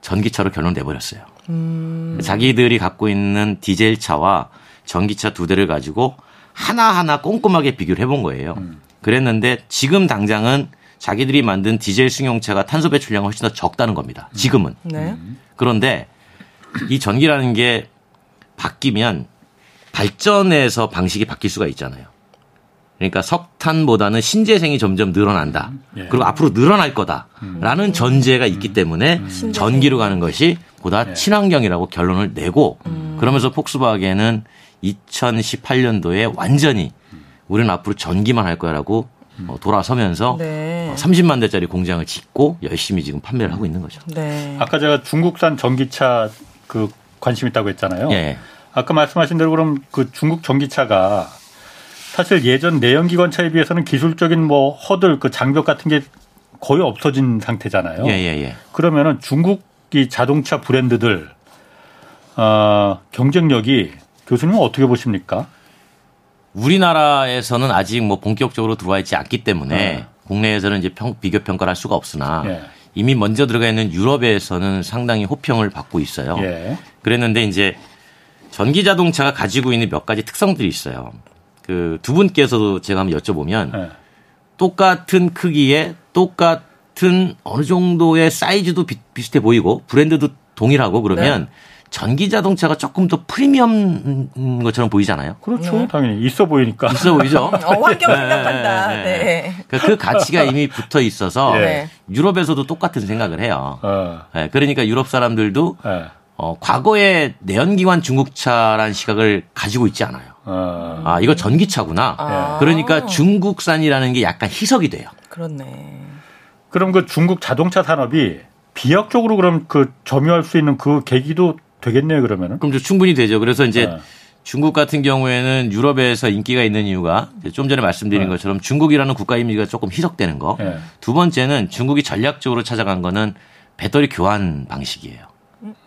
전기차로 결론 내버렸어요. 음. 자기들이 갖고 있는 디젤 차와 전기차 두 대를 가지고 하나하나 꼼꼼하게 비교를 해본 거예요. 그랬는데 지금 당장은 자기들이 만든 디젤 승용차가 탄소 배출량이 훨씬 더 적다는 겁니다. 지금은. 네. 그런데 이 전기라는 게 바뀌면 발전에서 방식이 바뀔 수가 있잖아요. 그러니까 석탄보다는 신재생이 점점 늘어난다. 예. 그리고 앞으로 늘어날 거다라는 전제가 있기 때문에 전기로 가는 것이 보다 친환경이라고 결론을 내고 그러면서 폭스바겐은 2018년도에 완전히 우리는 앞으로 전기만 할 거야라고 어, 돌아서면서 네. 30만 대짜리 공장을 짓고 열심히 지금 판매를 하고 있는 거죠. 네. 아까 제가 중국산 전기차 그 관심 있다고 했잖아요. 예. 아까 말씀하신 대로 그럼 그 중국 전기차가 사실 예전 내연기관차에 비해서는 기술적인 뭐 허들 그 장벽 같은 게 거의 없어진 상태잖아요. 예, 예, 예. 그러면은 중국 이 자동차 브랜드들 어, 경쟁력이 교수님은 어떻게 보십니까? 우리나라에서는 아직 뭐 본격적으로 들어와 있지 않기 때문에 네. 국내에서는 이제 평, 비교 평가를 할 수가 없으나 예. 이미 먼저 들어가 있는 유럽에서는 상당히 호평을 받고 있어요. 예. 그랬는데 이제 전기 자동차가 가지고 있는 몇 가지 특성들이 있어요. 그 두 분께서도 제가 한번 여쭤보면 예. 똑같은 크기에 똑같은 어느 정도의 사이즈도 비, 슷해 보이고 브랜드도 동일하고 그러면 네. 전기 자동차가 조금 더 프리미엄 것처럼 보이잖아요. 그렇죠. 당연히 있어 보이니까. 있어 보이죠? 어, 환경 생각한다. 네, 네, 네. 네. 그러니까 그 가치가 이미 붙어 있어서 네. 유럽에서도 똑같은 생각을 해요. 어, 네, 그러니까 유럽 사람들도 예. 어, 과거에 내연기관 중국차란 시각을 가지고 있지 않아요. 어, 아, 이거 전기차구나. 아. 그러니까 중국산이라는 게 약간 희석이 돼요. 그렇네. 그럼 그 중국 자동차 산업이 비약적으로 그럼 그 점유할 수 있는 그 계기도 되겠네요, 그러면은. 그럼 좀 충분히 되죠. 그래서 이제 네. 중국 같은 경우에는 유럽에서 인기가 있는 이유가 좀 전에 말씀드린 네. 것처럼 중국이라는 국가 이미지가 조금 희석되는 거. 네. 두 번째는 중국이 전략적으로 찾아간 거는 배터리 교환 방식이에요.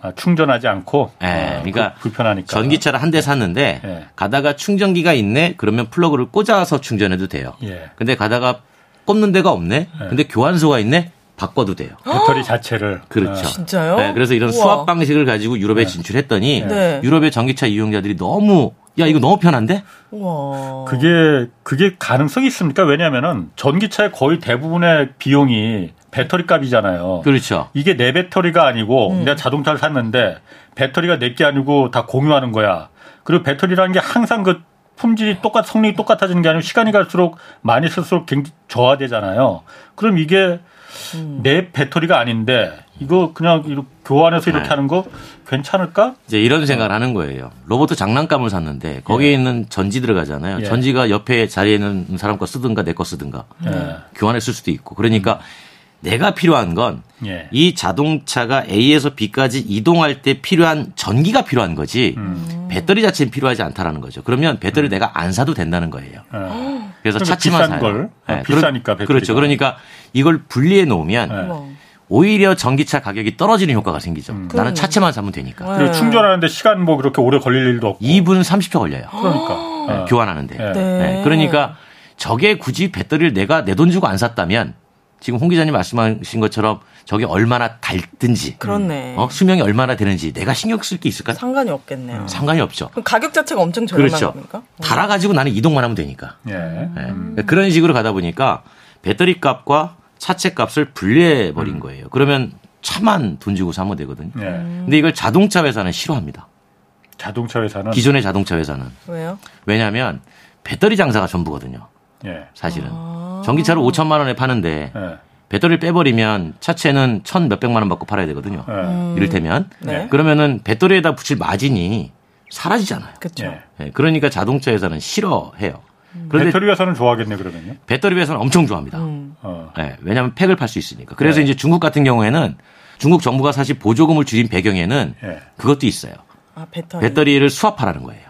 아, 충전하지 않고. 예, 어, 그러니까 그- 불편하니까. 전기차를 한 대 샀는데 예. 가다가 충전기가 있네. 그러면 플러그를 꽂아서 충전해도 돼요. 예. 근데 가다가 꽂는 데가 없네. 근데 교환소가 있네. 바꿔도 돼요. 배터리 자체를. 그렇죠. 어, 진짜요? 네, 그래서 이런 우와. 수압 방식을 가지고 유럽에 진출했더니 네. 유럽의 전기차 이용자들이 너무 야 이거 너무 편한데? 우와. 그게 그게 가능성이 있습니까? 왜냐하면은 전기차의 거의 대부분의 비용이 배터리 값이잖아요. 그렇죠. 이게 내 배터리가 아니고 음. 내가 자동차를 샀는데 배터리가 내 게 아니고 다 공유하는 거야. 그리고 배터리라는 게 항상 그 품질이 똑같 성능이 똑같아지는 게 아니고 시간이 갈수록 많이 쓸수록 굉장히 저하되잖아요. 그럼 이게 음. 내 배터리가 아닌데 이거 그냥 이렇게 교환해서 이렇게 네. 하는 거 괜찮을까? 이제 이런 생각을 하는 거예요. 로봇 장난감을 샀는데 거기에 있는 전지 들어가잖아요. 예. 전지가 옆에 자리에 있는 사람 거 쓰든가 내 거 쓰든가 예. 교환했을 수도 있고. 그러니까 내가 필요한 건이 예. 자동차가 A에서 B까지 이동할 때 필요한 전기가 필요한 거지 음. 배터리 자체는 필요하지 않다라는 거죠. 그러면 배터리 내가 안 사도 된다는 거예요. 예. 그래서 차치만 비싼 사요. 걸. 아, 네, 비싸니까, 배터리가. 그렇죠. 그러니까 이걸 분리해 놓으면 네. 오히려 전기차 가격이 떨어지는 효과가 생기죠. 나는 그러네. 차체만 사면 되니까. 그리고 네. 충전하는데 시간 뭐 그렇게 오래 걸릴 일도 없고. 2분 30초 걸려요. 그러니까. 네, 어. 교환하는데. 네. 네. 네, 그러니까 저게 굳이 배터리를 내가 내 돈 주고 안 샀다면 지금 홍 기자님 말씀하신 것처럼 저게 얼마나 닳든지 그렇네. 어, 수명이 얼마나 되는지 내가 신경 쓸 게 있을까? 상관이 없겠네요. 상관이 없죠. 그럼 가격 자체가 엄청 저렴한 그렇죠. 겁니까? 달아가지고 나는 이동만 하면 되니까. 예. 네. 그런 식으로 가다 보니까 배터리 값과 차체 값을 분리해 버린 거예요. 그러면 차만 돈 주고 사면 되거든요. 예. 근데 이걸 자동차 회사는 싫어합니다. 자동차 회사는 기존의 자동차 회사는. 왜요? 왜냐하면 배터리 장사가 전부거든요. 예. 사실은. 아. 전기차를 5천만 원에 파는데 예. 배터리를 빼버리면 차체는 천 몇백만 원 받고 팔아야 되거든요. 예. 이를테면. 네. 그러면은 배터리에다 붙일 마진이 사라지잖아요. 그렇죠. 예. 예, 그러니까 자동차 회사는 싫어해요. 그런데 배터리 회사는 좋아하겠네 그러면요. 배터리 회사는 엄청 좋아합니다. 음. 어. 네, 왜냐하면 팩을 팔 수 있으니까. 그래서 네. 이제 중국 같은 경우에는 중국 정부가 사실 보조금을 줄인 배경에는 예. 그것도 있어요. 아 배터리. 배터리를 수압하라는 거예요.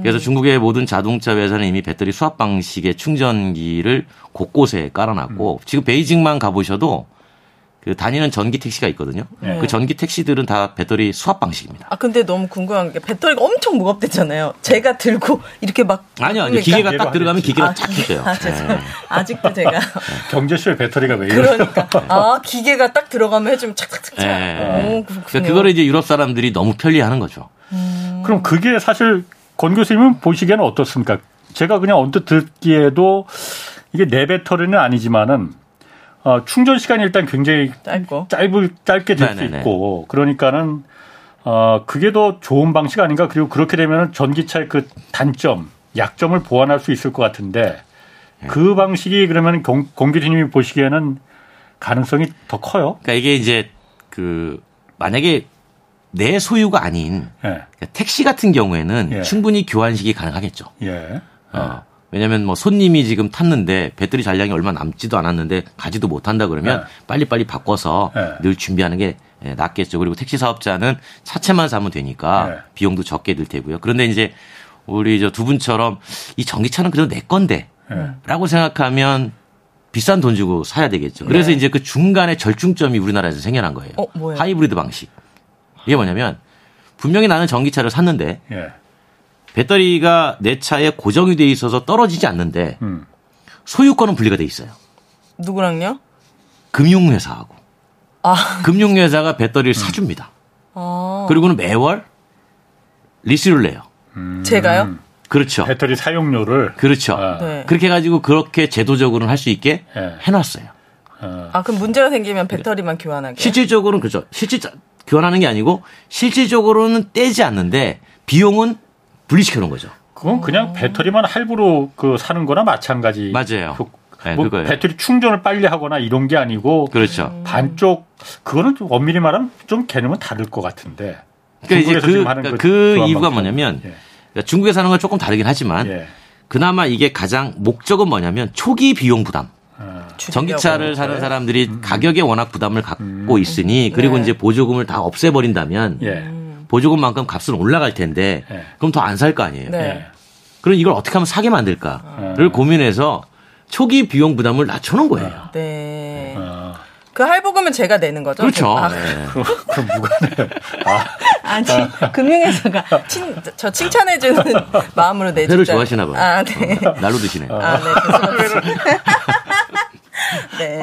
음. 그래서 중국의 모든 자동차 회사는 이미 배터리 수압 방식의 충전기를 곳곳에 깔아놨고 지금 베이징만 가보셔도 그 다니는 전기 택시가 있거든요. 네. 그 전기 택시들은 다 배터리 수압 방식입니다. 아 근데 너무 궁금한 게 배터리가 엄청 무겁대잖아요. 제가 들고 이렇게 막 아니요, 아니요. 기계가 딱 들어가면 기계가 아, 쫙 켜져요. 아, 죄송해요. 아직도 제가 경제쇼의 배터리가 왜 이래? 그러니까 아 기계가 딱 들어가면 해주면 착착착착. 예. 오 그러니까. 그거를 이제 유럽 사람들이 너무 편리하는 거죠. 그럼 그게 사실 권 교수님은 보시기에는 어떻습니까? 제가 그냥 언뜻 듣기에도 이게 내 배터리는 아니지만은 어, 충전 시간이 일단 굉장히 짧고. 짧을 짧게 될수 네네네. 있고 그러니까는 어 그게 더 좋은 방식 아닌가 그리고 그렇게 되면 전기차의 그 단점 약점을 보완할 수 있을 것 같은데 네. 그 방식이 그러면 공, 공 교수님이 보시기에는 가능성이 더 커요. 그러니까 이게 이제 그 만약에 내 소유가 아닌 예. 그러니까 택시 같은 경우에는 예. 충분히 교환식이 가능하겠죠. 예. 어. 왜냐하면 뭐 손님이 지금 탔는데 배터리 잔량이 얼마 남지도 않았는데 가지도 못한다 그러면 네. 빨리빨리 바꿔서 네. 늘 준비하는 게 예, 낫겠죠. 그리고 택시 사업자는 차체만 사면 되니까 네. 비용도 적게 들 테고요. 그런데 이제 우리 저 두 분처럼 이 전기차는 그래도 내 건데 예. 라고 생각하면 비싼 돈 주고 사야 되겠죠. 그래서 네. 이제 그 중간에 절충점이 우리나라에서 생겨난 거예요. 어? 하이브리드 방식. 이게 뭐냐면 분명히 나는 전기차를 샀는데 예. 배터리가 내 차에 고정이 돼 있어서 떨어지지 않는데 음. 소유권은 분리가 돼 있어요. 누구랑요? 금융회사하고. 아. 금융회사가 배터리를 사줍니다. 아 그리고는 매월 리스를 내요. 음. 제가요? 그렇죠. 배터리 사용료를 그렇죠. 아. 네. 그렇게 해가지고 그렇게 제도적으로는 할 수 있게 예. 해놨어요. 어, 아, 그럼 문제가 생기면 배터리만 교환하게. 실질적으로는 그렇죠. 실질 교환하는 게 아니고 실질적으로는 떼지 않는데 비용은 분리시켜 놓은 거죠. 그건 그냥 배터리만 할부로 그 사는 거나 마찬가지. 맞아요. 그, 네, 뭐 그거예요. 배터리 충전을 빨리 하거나 이런 게 아니고 그렇죠. 반쪽 그거는 좀 엄밀히 말하면 좀 개념은 다를 것 같은데. 그러니까 이제 그, 그러니까 그 교환 이유가 방식. 뭐냐면 예. 그러니까 중국에서 하는 건 조금 다르긴 하지만 예. 그나마 이게 가장 목적은 뭐냐면 초기 비용 부담. 어, 전기차를 사는 사람들이 음. 가격에 워낙 부담을 갖고 있으니 그리고 네. 이제 보조금을 다 없애버린다면 예. 보조금만큼 값은 올라갈 텐데 예. 그럼 더 안 살 거 아니에요. 네. 예. 그럼 이걸 어떻게 하면 싸게 만들까를 고민해서 초기 비용 부담을 낮춰놓은 거예요. 네. 어, 그 할부금은 제가 내는 거죠? 그렇죠. 아, 네. 그럼, 누가 내? 아, 아니, 금융회사가 친, 저 칭찬해주는 마음으로 내주자. 회를 좋아하시나 봐요. 아, 네. 어, 날로 드시네. 아, 네. 네.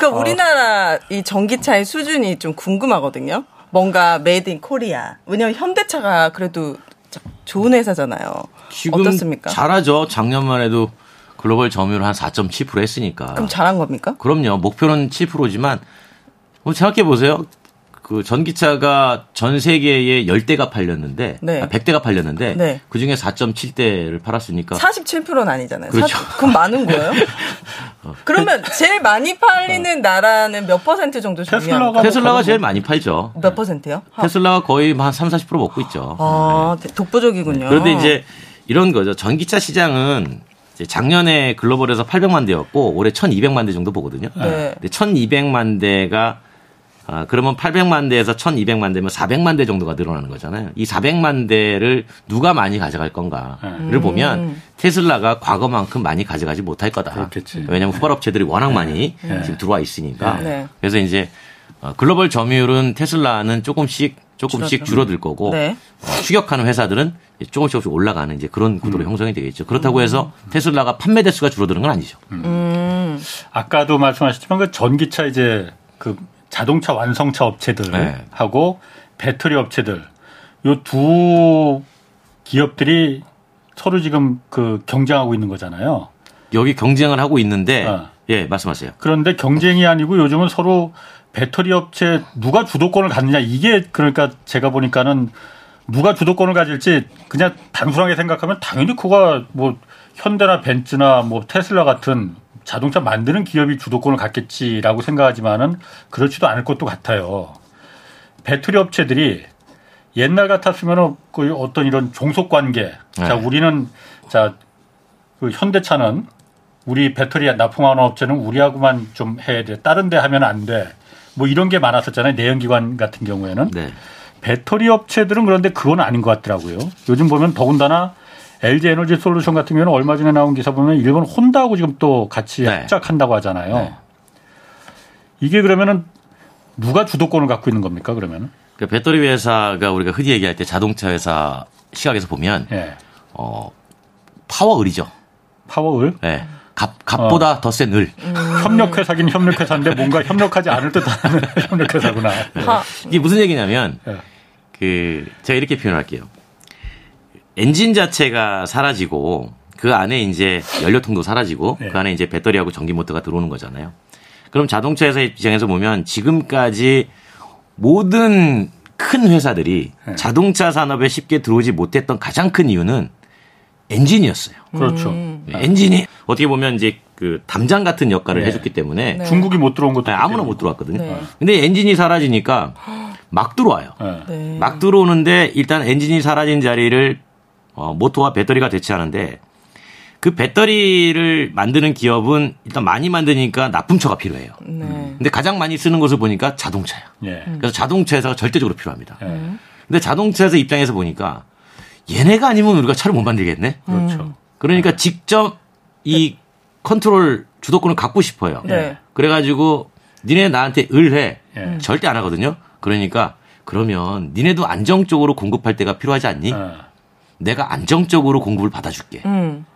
그 우리나라 이 전기차의 수준이 좀 궁금하거든요. 뭔가 made in Korea. 왜냐면 현대차가 그래도 좋은 회사잖아요. 지금 어떻습니까? 잘하죠. 작년만 해도 글로벌 점유율 한 4.7% 했으니까. 그럼 잘한 겁니까? 그럼요. 목표는 7%지만 뭐 생각해 보세요. 그 전기차가 전 세계에 10대가 팔렸는데 네. 아, 100대가 팔렸는데 네. 그중에 4.7대를 팔았으니까 47%는 아니잖아요. 그렇죠. 사- 그럼 많은 거예요? 그러면 제일 많이 팔리는 나라는 몇 퍼센트 정도 테슬라가 점유합니까? 테슬라가 제일 많이 팔죠. 몇 퍼센트요? 테슬라가 거의 한 3, 40% 먹고 있죠. 아, 독보적이군요. 그런데 이제 이런 거죠. 전기차 시장은 작년에 글로벌에서 800만 대였고 올해 1,200만 대 정도 보거든요. 네. 근데 1,200만 대가 아, 그러면 800만 대에서 1,200만 대면 400만 대 정도가 늘어나는 거잖아요. 이 400만 대를 누가 많이 가져갈 건가를 음. 보면 테슬라가 과거만큼 많이 가져가지 못할 거다. 그렇겠지. 왜냐하면 후발업체들이 워낙 많이 지금 들어와 있으니까. 네. 그래서 이제 어, 글로벌 점유율은 테슬라는 조금씩 조금씩 줄어들 거고 네. 어, 추격하는 회사들은 조금씩 조금씩 올라가는 이제 그런 구도로 형성이 되겠죠. 그렇다고 해서 테슬라가 판매 대수가 줄어드는 건 아니죠. 음. 아까도 말씀하셨지만 그 전기차 이제 그 자동차 완성차 업체들 네. 하고 배터리 업체들 요 두 기업들이 서로 지금 그 경쟁하고 있는 거잖아요. 여기 경쟁을 하고 있는데 어. 예 말씀하세요. 그런데 경쟁이 아니고 요즘은 서로 배터리 업체 누가 주도권을 갖느냐 이게 그러니까 제가 보니까는 누가 주도권을 가질지 그냥 단순하게 생각하면 당연히 그가 뭐 현대나 벤츠나 뭐 테슬라 같은 자동차 만드는 기업이 주도권을 갖겠지라고 생각하지만은 그렇지도 않을 것도 같아요. 배터리 업체들이 옛날 같았으면은 그 어떤 이런 종속 관계. 자, 네. 우리는 자, 그 현대차는 우리 배터리 납품하는 업체는 우리하고만 좀 해야 돼. 다른 데 하면 안 돼. 뭐 이런 게 많았었잖아요. 내연기관 같은 경우에는. 네. 배터리 업체들은 그런데 그건 아닌 것 같더라고요. 요즘 보면 더군다나 LG 에너지 솔루션 같은 경우는 얼마 전에 나온 기사 보면 일본 혼다하고 지금 또 같이 네. 합작한다고 하잖아요. 네. 이게 그러면은 누가 주도권을 갖고 있는 겁니까? 그러면은? 그 배터리 회사가 우리가 흔히 얘기할 때 자동차 회사 시각에서 보면 예. 어 파워을이죠. 파워을 예. 값 값보다 더센 을. 협력회사긴 협력회사인데 뭔가 협력하지 않을 듯 하는 협력회사구나. 하, 이게 무슨 얘기냐면 예. 그 제가 이렇게 표현할게요. 엔진 자체가 사라지고 그 안에 이제 연료통도 사라지고 네. 그 안에 이제 배터리하고 전기 모터가 들어오는 거잖아요. 그럼 자동차 회사 입장에서 보면 지금까지 모든 큰 회사들이 네. 자동차 산업에 쉽게 들어오지 못했던 가장 큰 이유는 엔진이었어요. 그렇죠. 음. 엔진이 어떻게 보면 이제 그 담장 같은 역할을 네. 해줬기 때문에 네. 중국이 못 들어온 것도 네, 아무나 못 들어왔거든요. 네. 근데 엔진이 사라지니까 막 들어와요. 네. 막 들어오는데 일단 엔진이 사라진 자리를 어, 모터와 배터리가 대체하는데 그 배터리를 만드는 기업은 일단 많이 만드니까 납품처가 필요해요. 네. 근데 가장 많이 쓰는 것을 보니까 자동차야. 예. 그래서 자동차 회사가 절대적으로 필요합니다. 예. 근데 자동차 회사 입장에서 보니까 얘네가 아니면 우리가 차를 못 만들겠네. 그렇죠. 그러니까 직접 이 컨트롤 주도권을 갖고 싶어요. 네. 그래가지고 니네 나한테 을해 예. 절대 안 하거든요. 그러니까 그러면 니네도 안정적으로 공급할 때가 필요하지 않니? 예. 내가 안정적으로 공급을 받아줄게. 음.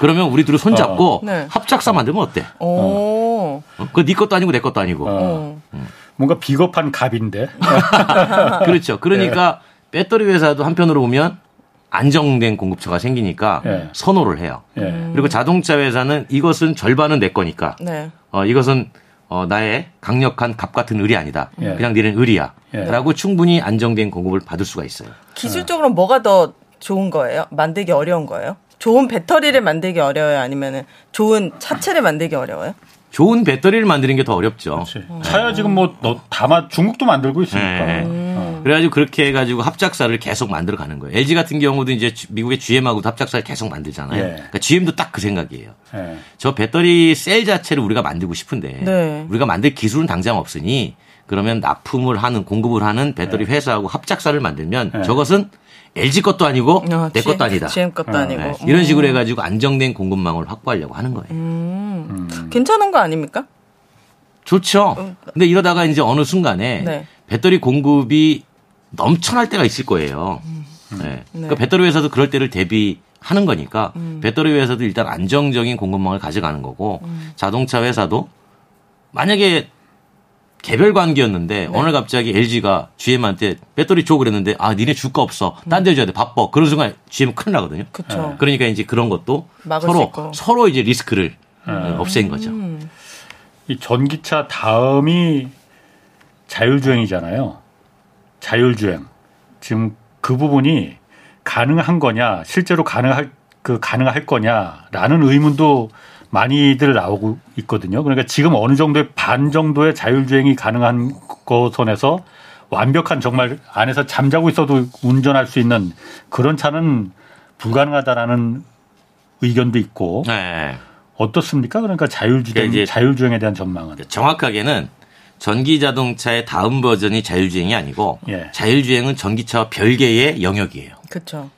그러면 우리 둘이 손잡고 네. 합작사 만들면 어때? 오. 어? 그거 네 것도 아니고 내 것도 아니고. 어. 어. 뭔가 비겁한 갑인데. 그렇죠. 그러니까 배터리 회사도 한편으로 보면 안정된 공급처가 생기니까 예. 선호를 해요. 예. 그리고 자동차 회사는 이것은 절반은 내 거니까 네. 어, 이것은 어, 나의 강력한 갑 같은 을이 아니다. 예. 그냥 니는 을이야. 예. 라고 충분히 안정된 공급을 받을 수가 있어요. 기술적으로 뭐가 더 좋은 거예요? 만들기 어려운 거예요? 좋은 배터리를 만들기 어려워요? 아니면 좋은 차체를 만들기 어려워요? 좋은 배터리를 만드는 게 더 어렵죠. 그렇지. 차야 지금 뭐 너, 다만 중국도 만들고 있으니까. 네. 어. 그래가지고 그렇게 해가지고 합작사를 계속 만들어 가는 거예요. LG 같은 경우도 이제 미국의 GM하고도 합작사를 계속 만들잖아요. 예. 그러니까 GM도 딱 그 생각이에요. 예. 저 배터리 셀 자체를 우리가 만들고 싶은데 네. 우리가 만들 기술은 당장 없으니 그러면 납품을 하는 공급을 하는 배터리 회사하고 합작사를 만들면 네. 저것은 LG 것도 아니고 어, 내 것도 아니다. GM 것도 어, 아니고. 네. 음. 이런 식으로 해가지고 안정된 공급망을 확보하려고 하는 거예요. 음. 괜찮은 거 아닙니까? 좋죠. 근데 이러다가 이제 어느 순간에 네. 배터리 공급이 넘쳐날 때가 있을 거예요. 네. 그러니까 네. 배터리 회사도 그럴 때를 대비 하는 거니까 배터리 회사도 일단 안정적인 공급망을 가져가는 거고 자동차 회사도 만약에 개별 관계였는데 어느 날 갑자기 LG가 GM한테 배터리 줘 그랬는데 아 니네 줄 거 없어 딴 데 줘야 돼 바빠 그런 순간 GM 큰일 나거든요. 그쵸. 그러니까 이제 그런 것도 서로. 서로 이제 리스크를 어, 없앤 거죠. 이 전기차 다음이 자율주행이잖아요. 자율주행. 지금 그 부분이 가능한 거냐, 실제로 가능할 그 가능할 거냐라는 의문도 많이들 나오고 있거든요. 그러니까 지금 어느 정도의 반 정도의 자율주행이 가능한 거 선에서 완벽한 정말 안에서 잠자고 있어도 운전할 수 있는 그런 차는 불가능하다라는 의견도 있고 네. 어떻습니까? 그러니까 자율주행 그러니까 자율주행에 대한 전망은 정확하게는 전기 자동차의 다음 버전이 자율주행이 아니고 예. 자율주행은 전기차와 별개의 영역이에요. 그쵸.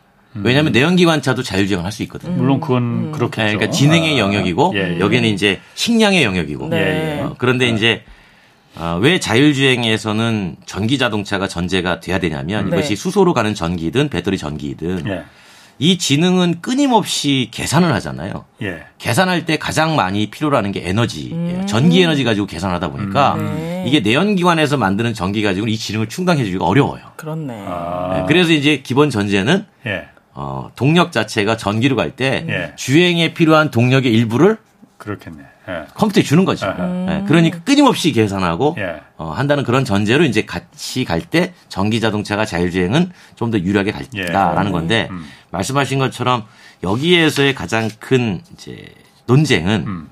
왜냐하면 내연기관차도 자율주행을 할 수 있거든요. 물론 그건 그렇겠죠. 네, 그러니까 진행의 아, 영역이고 예, 예. 여기는 이제 식량의 영역이고. 네. 예, 예. 어, 그런데 이제 어, 왜 자율주행에서는 전기 자동차가 전제가 돼야 되냐면 네. 이것이 수소로 가는 전기든 배터리 전기든 예. 이 지능은 끊임없이 계산을 하잖아요. 예. 계산할 때 가장 많이 필요로 하는 게 에너지예요. 전기 에너지 가지고 계산하다 보니까 음. 네. 이게 내연기관에서 만드는 전기 가지고는 이 지능을 충당해 주기가 어려워요. 그렇네. 아. 네, 그래서 이제 기본 전제는 예. 어, 동력 자체가 전기로 갈때 예. 주행에 필요한 동력의 일부를 그렇겠네. 예. 컴퓨터에 주는 거죠. 네, 그러니까 끊임없이 계산하고 예. 어, 한다는 그런 전제로 이제 같이 갈 때 전기 자동차가 자율주행은 좀 더 유리하게 갈다라는 예. 건데 음. 말씀하신 것처럼 여기에서의 가장 큰 이제 논쟁은 음.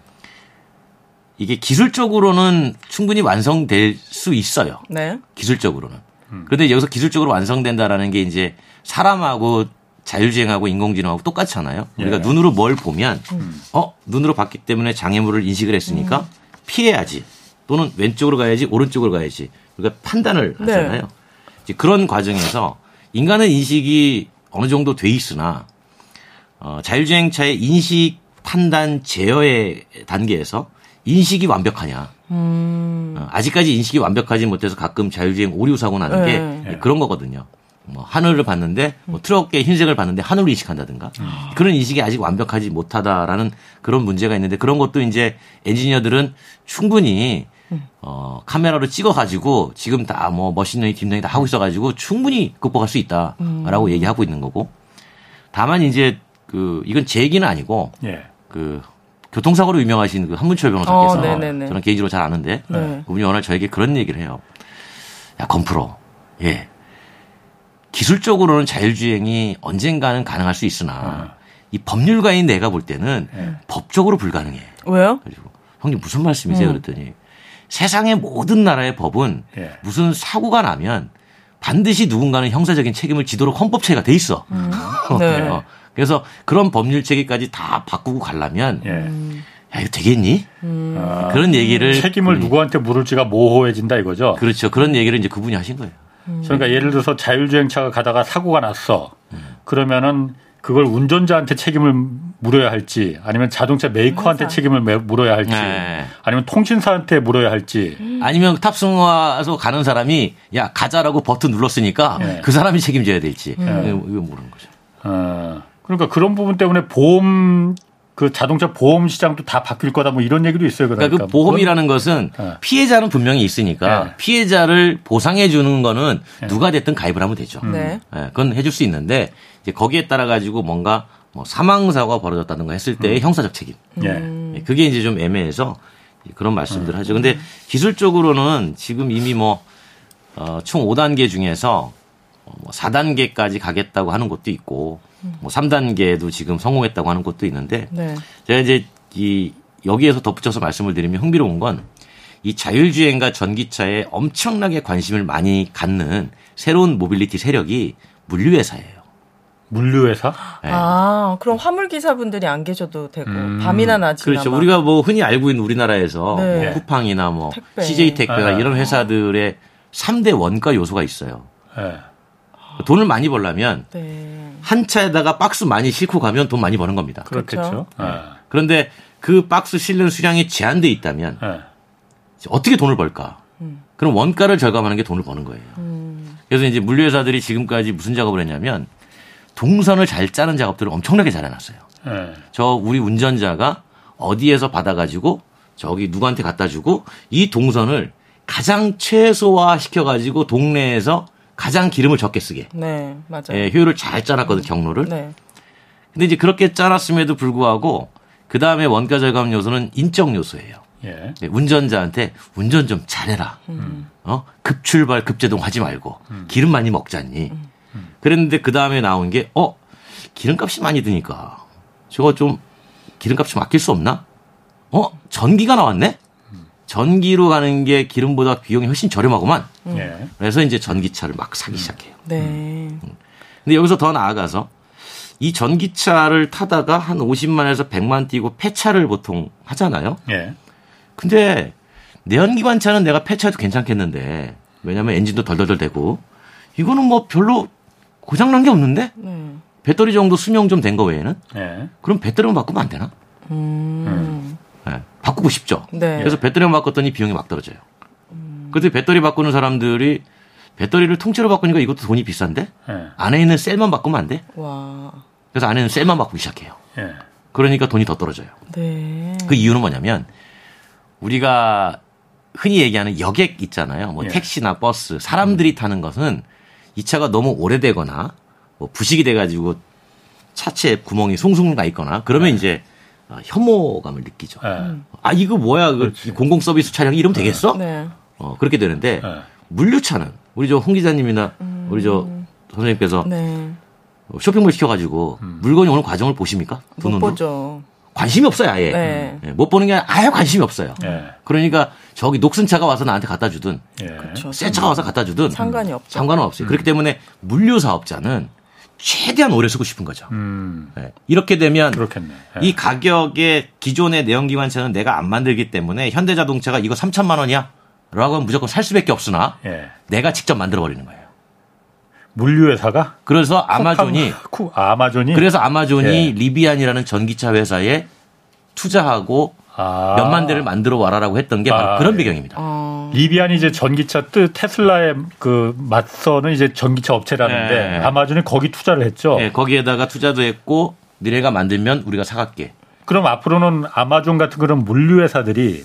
이게 기술적으로는 충분히 완성될 수 있어요. 네. 기술적으로는. 음. 그런데 여기서 기술적으로 완성된다라는 게 이제 사람하고 자율주행하고 인공지능하고 똑같잖아요. 우리가 예. 음. 눈으로 뭘 보면 어 눈으로 봤기 때문에 장애물을 인식을 했으니까 음. 피해야지 또는 왼쪽으로 가야지 오른쪽으로 가야지 우리가 판단을 네. 하잖아요. 이제 그런 과정에서 인간의 인식이 어느 정도 돼 있으나 어, 자율주행차의 인식 판단 제어의 단계에서 인식이 완벽하냐. 음. 어, 아직까지 인식이 완벽하지 못해서 가끔 자율주행 오류 사고 나는 게 네. 그런 거거든요. 뭐 하늘을 봤는데 뭐 트럭의 흰색을 봤는데 하늘을 인식한다든가 그런 인식이 아직 완벽하지 못하다라는 그런 문제가 있는데 그런 것도 이제 엔지니어들은 충분히 어 카메라로 찍어가지고 지금 다 뭐 machine learning deep learning 다 하고 있어가지고 충분히 극복할 수 있다라고 얘기하고 있는 거고 다만 이제 그 이건 제 얘기는 아니고 예. 그 교통사고로 유명하신 그 한문철 변호사께서 어. 저는 개인적으로 잘 아는데 네. 그분이 오늘 저에게 그런 얘기를 해요. 야 권 프로 예 기술적으로는 자율주행이 언젠가는 가능할 수 있으나 이 법률가인 내가 볼 때는 법적으로 불가능해. 왜요? 그리고 형님 무슨 말씀이세요? 그랬더니 세상의 모든 나라의 법은 예. 무슨 사고가 나면 반드시 누군가는 형사적인 책임을 지도록 헌법체가 돼 있어. 네. 어, 그래서 그런 법률 체계까지 다 바꾸고 가려면 예. 야 이거 되겠니? 아, 그런 얘기를 책임을 그분이- 누구한테 물을지가 모호해진다 이거죠. 그렇죠. 그런 얘기를 이제 그분이 하신 거예요. 그러니까 예를 들어서 자율주행차가 가다가 사고가 났어. 그러면은 그걸 운전자한테 책임을 물어야 할지 아니면 자동차 메이커한테 회사. 책임을 매- 물어야 할지 네. 아니면 통신사한테 물어야 할지 아니면 탑승 와서 가는 사람이 야 가자라고 버튼 눌렀으니까 네. 그 사람이 책임져야 될지 네. 이거 이거 모르는 거죠. 어, 그러니까 그런 부분 때문에 보험 그 자동차 보험 시장도 다 바뀔 거다 뭐 이런 얘기도 있어요. 그러니까, 그러니까 그 보험이라는 것은 네. 피해자는 분명히 있으니까 네. 피해자를 보상해 주는 거는 누가 됐든 가입을 하면 되죠. 네. 예, 그건 해줄 수 있는데 이제 거기에 따라 가지고 뭔가 뭐 사망 사고가 벌어졌다든가 했을 때의 형사적 책임. 예. 예, 그게 이제 좀 애매해서 그런 말씀들 을 하죠. 근데 기술적으로는 지금 이미 뭐, 어, 총 5단계 중에서 어, 뭐 4단계까지 가겠다고 하는 곳도 있고, 뭐 3단계도 지금 성공했다고 하는 곳도 있는데, 네. 제가 이제 이, 여기에서 덧붙여서 말씀을 드리면 흥미로운 건 이 자율주행과 전기차에 엄청나게 관심을 많이 갖는 새로운 모빌리티 세력이 물류회사예요. 물류회사? 네. 아, 그럼 화물 기사분들이 안 계셔도 되고 밤이나 낮이나 그렇죠. 막. 우리가 뭐 흔히 알고 있는 우리나라에서 네. 뭐 쿠팡이나 뭐 택배. CJ 택배가 아. 이런 회사들의 3대 원가 요소가 있어요. 예. 돈을 많이 벌려면 네. 한 차에다가 박스 많이 싣고 가면 돈 많이 버는 겁니다. 그렇겠죠. 예. 그런데 그 박스 실는 수량이 제한돼 있다면 예. 어떻게 돈을 벌까? 음. 그럼 원가를 절감하는 게 돈을 버는 거예요. 그래서 이제 물류회사들이 지금까지 무슨 작업을 했냐면 동선을 잘 짜는 작업들을 엄청나게 잘 해놨어요. 예. 저 우리 운전자가 어디에서 받아가지고 저기 누구한테 갖다 주고 이 동선을 가장 최소화 시켜가지고 동네에서 가장 기름을 적게 쓰게 네, 맞아요. 예, 효율을 잘 짜놨거든 경로를. 네. 근데 이제 그렇게 짜놨음에도 불구하고 그 다음에 원가 절감 요소는 인적 요소예요. 예. 네, 운전자한테 운전 좀 잘해라. 어? 급출발 급제동 하지 말고 기름 많이 먹잖니. 그랬는데 그 다음에 나온 게 어? 기름값이 많이 드니까 저거 좀 기름값 좀 아낄 수 없나? 어? 전기가 나왔네? 전기로 가는 게 기름보다 비용이 훨씬 저렴하구만. 예. 그래서 이제 전기차를 막 사기 시작해요. 네. 근데 여기서 더 나아가서 이 전기차를 타다가 한 50만에서 100만 뛰고 폐차를 보통 하잖아요. 예. 근데 내연기관 차는 내가 폐차해도 괜찮겠는데 왜냐하면 엔진도 덜덜덜 대고 이거는 뭐 별로 고장 난 게 없는데 네. 배터리 정도 수명 좀 된 거 외에는 예. 그럼 배터리만 바꾸면 안 되나? 음. 네, 바꾸고 싶죠. 네. 그래서 배터리만 바꿨더니 비용이 막 떨어져요. 그런데 배터리 바꾸는 사람들이 배터리를 통째로 바꾸니까 이것도 돈이 비싼데 예. 안에 있는 셀만 바꾸면 안 돼? 와. 그래서 안에 있는 셀만 바꾸기 시작해요. 예. 그러니까 돈이 더 떨어져요. 네. 그 이유는 뭐냐면 우리가 흔히 얘기하는 여객 있잖아요. 뭐 예. 택시나 버스 사람들이 타는 것은 이 차가 너무 오래되거나 뭐 부식이 돼가지고 차체 구멍이 숭숭 나 있거나 그러면 이제 어, 혐오감을 느끼죠. 예. 아 이거 뭐야 그 공공 서비스 차량 이러면 되겠어? 네. 어, 그렇게 되는데 예. 물류차는 우리 저 홍 기자님이나 우리 저 선생님께서 네. 쇼핑몰 시켜가지고 물건이 오는 과정을 보십니까? 못 돈으로? 보죠. 관심이 없어요 아예. 네. 예, 못 보는 게 아예 관심이 없어요. 예. 그러니까 저기 녹슨 차가 와서 나한테 갖다 주든 예. 그렇죠. 새 차가 와서 갖다 주든 상관이 없죠. 상관은 없어요. 그렇기 때문에 물류 사업자는 최대한 오래 쓰고 싶은 거죠. 음. 예. 이렇게 되면 그렇겠네. 예. 이 가격에 기존의 내연기관차는 내가 안 만들기 때문에 현대자동차가 이거 3천만 원이야? 라고 하면 무조건 살 수밖에 없으나 예. 내가 직접 만들어 버리는 거예요. 물류회사가 그래서 아마존이 쿠, 아, 아마존이 그래서 아마존이 예. 리비안이라는 전기차 회사에 투자하고 아. 몇만 대를 만들어 와라라고 했던 게 바로 아, 그런 예. 배경입니다. 어. 리비안이 이제 전기차 뜻 테슬라에 그 맞서는 이제 전기차 업체라는데 예. 아마존이 거기 투자를 했죠. 예, 거기에다가 투자도 했고 니네가 만들면 우리가 사갈게. 그럼 앞으로는 아마존 같은 그런 물류 회사들이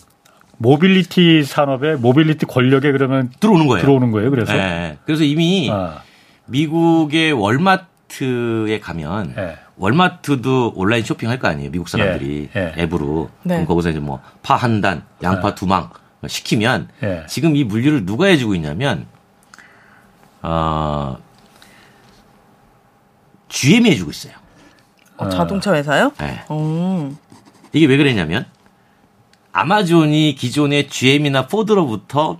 모빌리티 산업에 모빌리티 권력에 그러면 들어오는 거예요. 들어오는 거예요. 그래서 예, 그래서 이미 아, 미국의 월마트에 가면 예. 월마트도 온라인 쇼핑할 거 아니에요. 미국 사람들이 예, 예. 앱으로. 네. 그럼 거기서 이제 뭐 파 한 단, 양파 두 망 시키면 예. 지금 이 물류를 누가 해주고 있냐면 어, GM이 해주고 있어요. 어, 자동차 회사요? 예. 어. 이게 왜 그랬냐면 아마존이 기존의 GM이나 포드로부터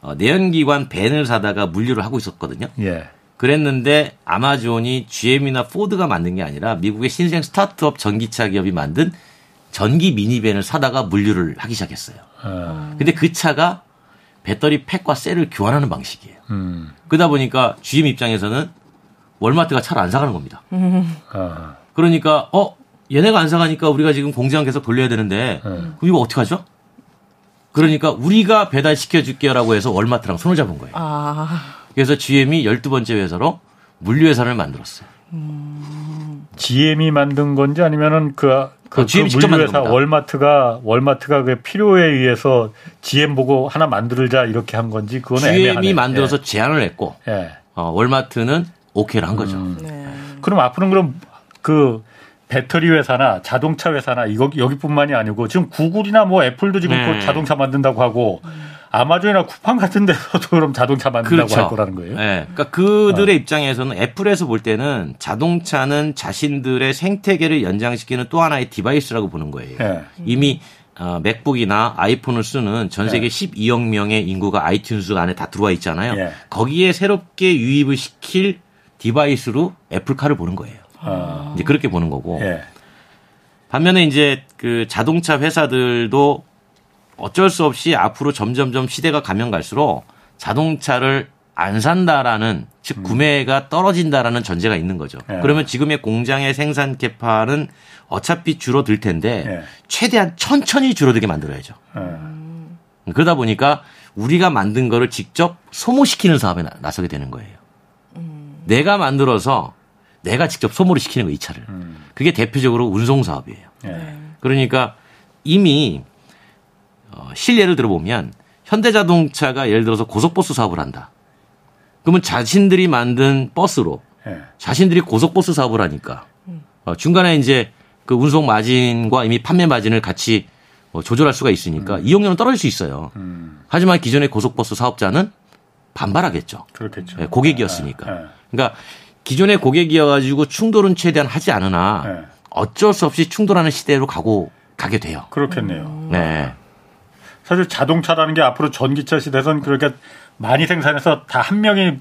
어, 내연기관 밴을 사다가 물류를 하고 있었거든요. 예. 그랬는데 아마존이 GM이나 포드가 만든 게 아니라 미국의 신생 스타트업 전기차 기업이 만든 전기 미니밴을 사다가 물류를 하기 시작했어요. 어, 근데 그 차가 배터리 팩과 셀을 교환하는 방식이에요. 음, 그러다 보니까 GM 입장에서는 월마트가 차를 안 사가는 겁니다. 어, 그러니까 어 얘네가 안 사가니까 우리가 지금 공장 계속 돌려야 되는데 그럼 이거 어떻게 하죠? 그러니까 우리가 배달 시켜줄게요라고 해서 월마트랑 손을 잡은 거예요. 아. 그래서 GM이 12번째 회사로 물류회사를 만들었어요. GM이 만든 건지 아니면은 그, 그, 어, GM 이 직접 물류회사. 월마트가 월마트가 그 필요에 의해서 GM 보고 하나 만들자 이렇게 한 건지 그거는 애매하네. GM이 만들어서 제안을 했고 예. 예. 어, 월마트는 오케이를 한 거죠. 음. 네. 그럼 앞으로는 그럼 그 배터리 회사나 자동차 회사나 이거 여기뿐만이 아니고 지금 구글이나 뭐 애플도 지금 네. 그 자동차 만든다고 하고 아마존이나 쿠팡 같은 데서도 그럼 자동차 만든다고 할 거라는 거예요. 네. 그러니까 그들의 입장에서는 애플에서 볼 때는 자동차는 자신들의 생태계를 연장시키는 또 하나의 device라고 보는 거예요. 예. 이미 어, 맥북이나 아이폰을 쓰는 전 세계 예. 12억 명의 인구가 아이튠즈 안에 다 들어와 있잖아요. 예. 거기에 새롭게 유입을 시킬 device로 애플카를 보는 거예요. 아, 이제 그렇게 보는 거고. 예. 반면에 이제 그 자동차 회사들도 어쩔 수 없이 앞으로 점점점 시대가 가면 갈수록 자동차를 안 산다라는 즉 구매가 떨어진다라는 전제가 있는 거죠. 예. 그러면 지금의 공장의 생산 capa는 어차피 줄어들 텐데 예. 최대한 천천히 줄어들게 만들어야죠. 예. 그러다 보니까 우리가 만든 거를 직접 소모시키는 사업에 나- 나서게 되는 거예요. 내가 만들어서 내가 직접 소모를 시키는 거 이 차를. 그게 대표적으로 운송 사업이에요. 예. 그러니까 이미 어, 실례를 들어보면 현대자동차가 예를 들어서 고속버스 사업을 한다. 그러면 자신들이 만든 버스로 예. 자신들이 고속버스 사업을 하니까 어, 중간에 이제 그 운송 마진과 이미 판매 마진을 같이 어, 조절할 수가 있으니까 이용료는 떨어질 수 있어요. 음, 하지만 기존의 고속버스 사업자는 반발하겠죠. 그렇겠죠. 예, 고객이었으니까. 예. 그러니까 기존의 고객이어가지고 충돌은 최대한 하지 않으나 예. 어쩔 수 없이 충돌하는 시대로 가고 가게 돼요. 그렇겠네요. 네. 사실 자동차라는 게 앞으로 전기차 시대에선 그렇게 많이 생산해서 다 한 명이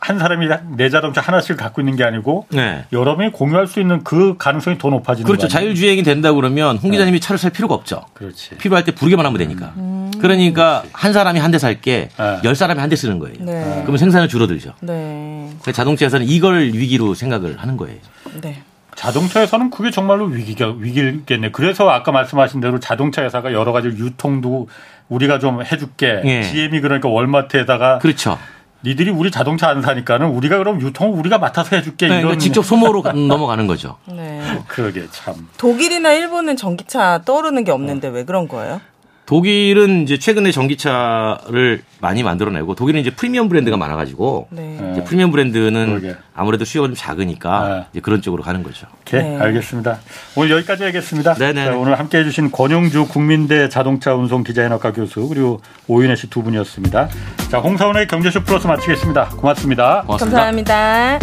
한 사람이 내 자동차 하나씩 갖고 있는 게 아니고 네. 여러 명이 공유할 수 있는 그 가능성이 더 높아지는 그렇죠. 거 아니에요? 자율주행이 된다 그러면 홍 기자님이 차를 살 필요가 없죠. 그렇지. 필요할 때 부르기만 하면 되니까. 그러니까 한 사람이 한 대 살게 네. 열 사람이 한 대 쓰는 거예요. 네. 그러면 생산은 줄어들죠. 네. 자동차에서는 이걸 위기로 생각을 하는 거예요. 네. 자동차에서는 그게 정말로 위기가 위기겠네. 그래서 아까 말씀하신 대로 자동차 회사가 여러 가지 유통도 우리가 좀 해줄게. 예. GM이 그러니까 월마트에다가 그렇죠. 니들이 우리 자동차 안 사니까는 우리가 그럼 유통을 우리가 맡아서 해줄게. 네, 이런 그러니까 직접 소모로 가- 넘어가는 거죠. 네. 그러게 참. 독일이나 일본은 전기차 떠오르는 게 없는데 왜 그런 거예요? 독일은 이제 최근에 전기차를 많이 만들어내고 독일은 이제 프리미엄 브랜드가 많아가지고 네. 네. 이제 프리미엄 브랜드는 그러게. 아무래도 수요가 좀 작으니까 네. 이제 그런 쪽으로 가는 거죠. 오케이, 네. 알겠습니다. 오늘 여기까지 하겠습니다. 네네. 자, 오늘 함께 해 주신 권영주 국민대 자동차 운송 디자인학과 교수 그리고 오윤혜 씨 두 분이었습니다. 자, 홍사원의 경제쇼 플러스 마치겠습니다. 고맙습니다. 고맙습니다. 감사합니다.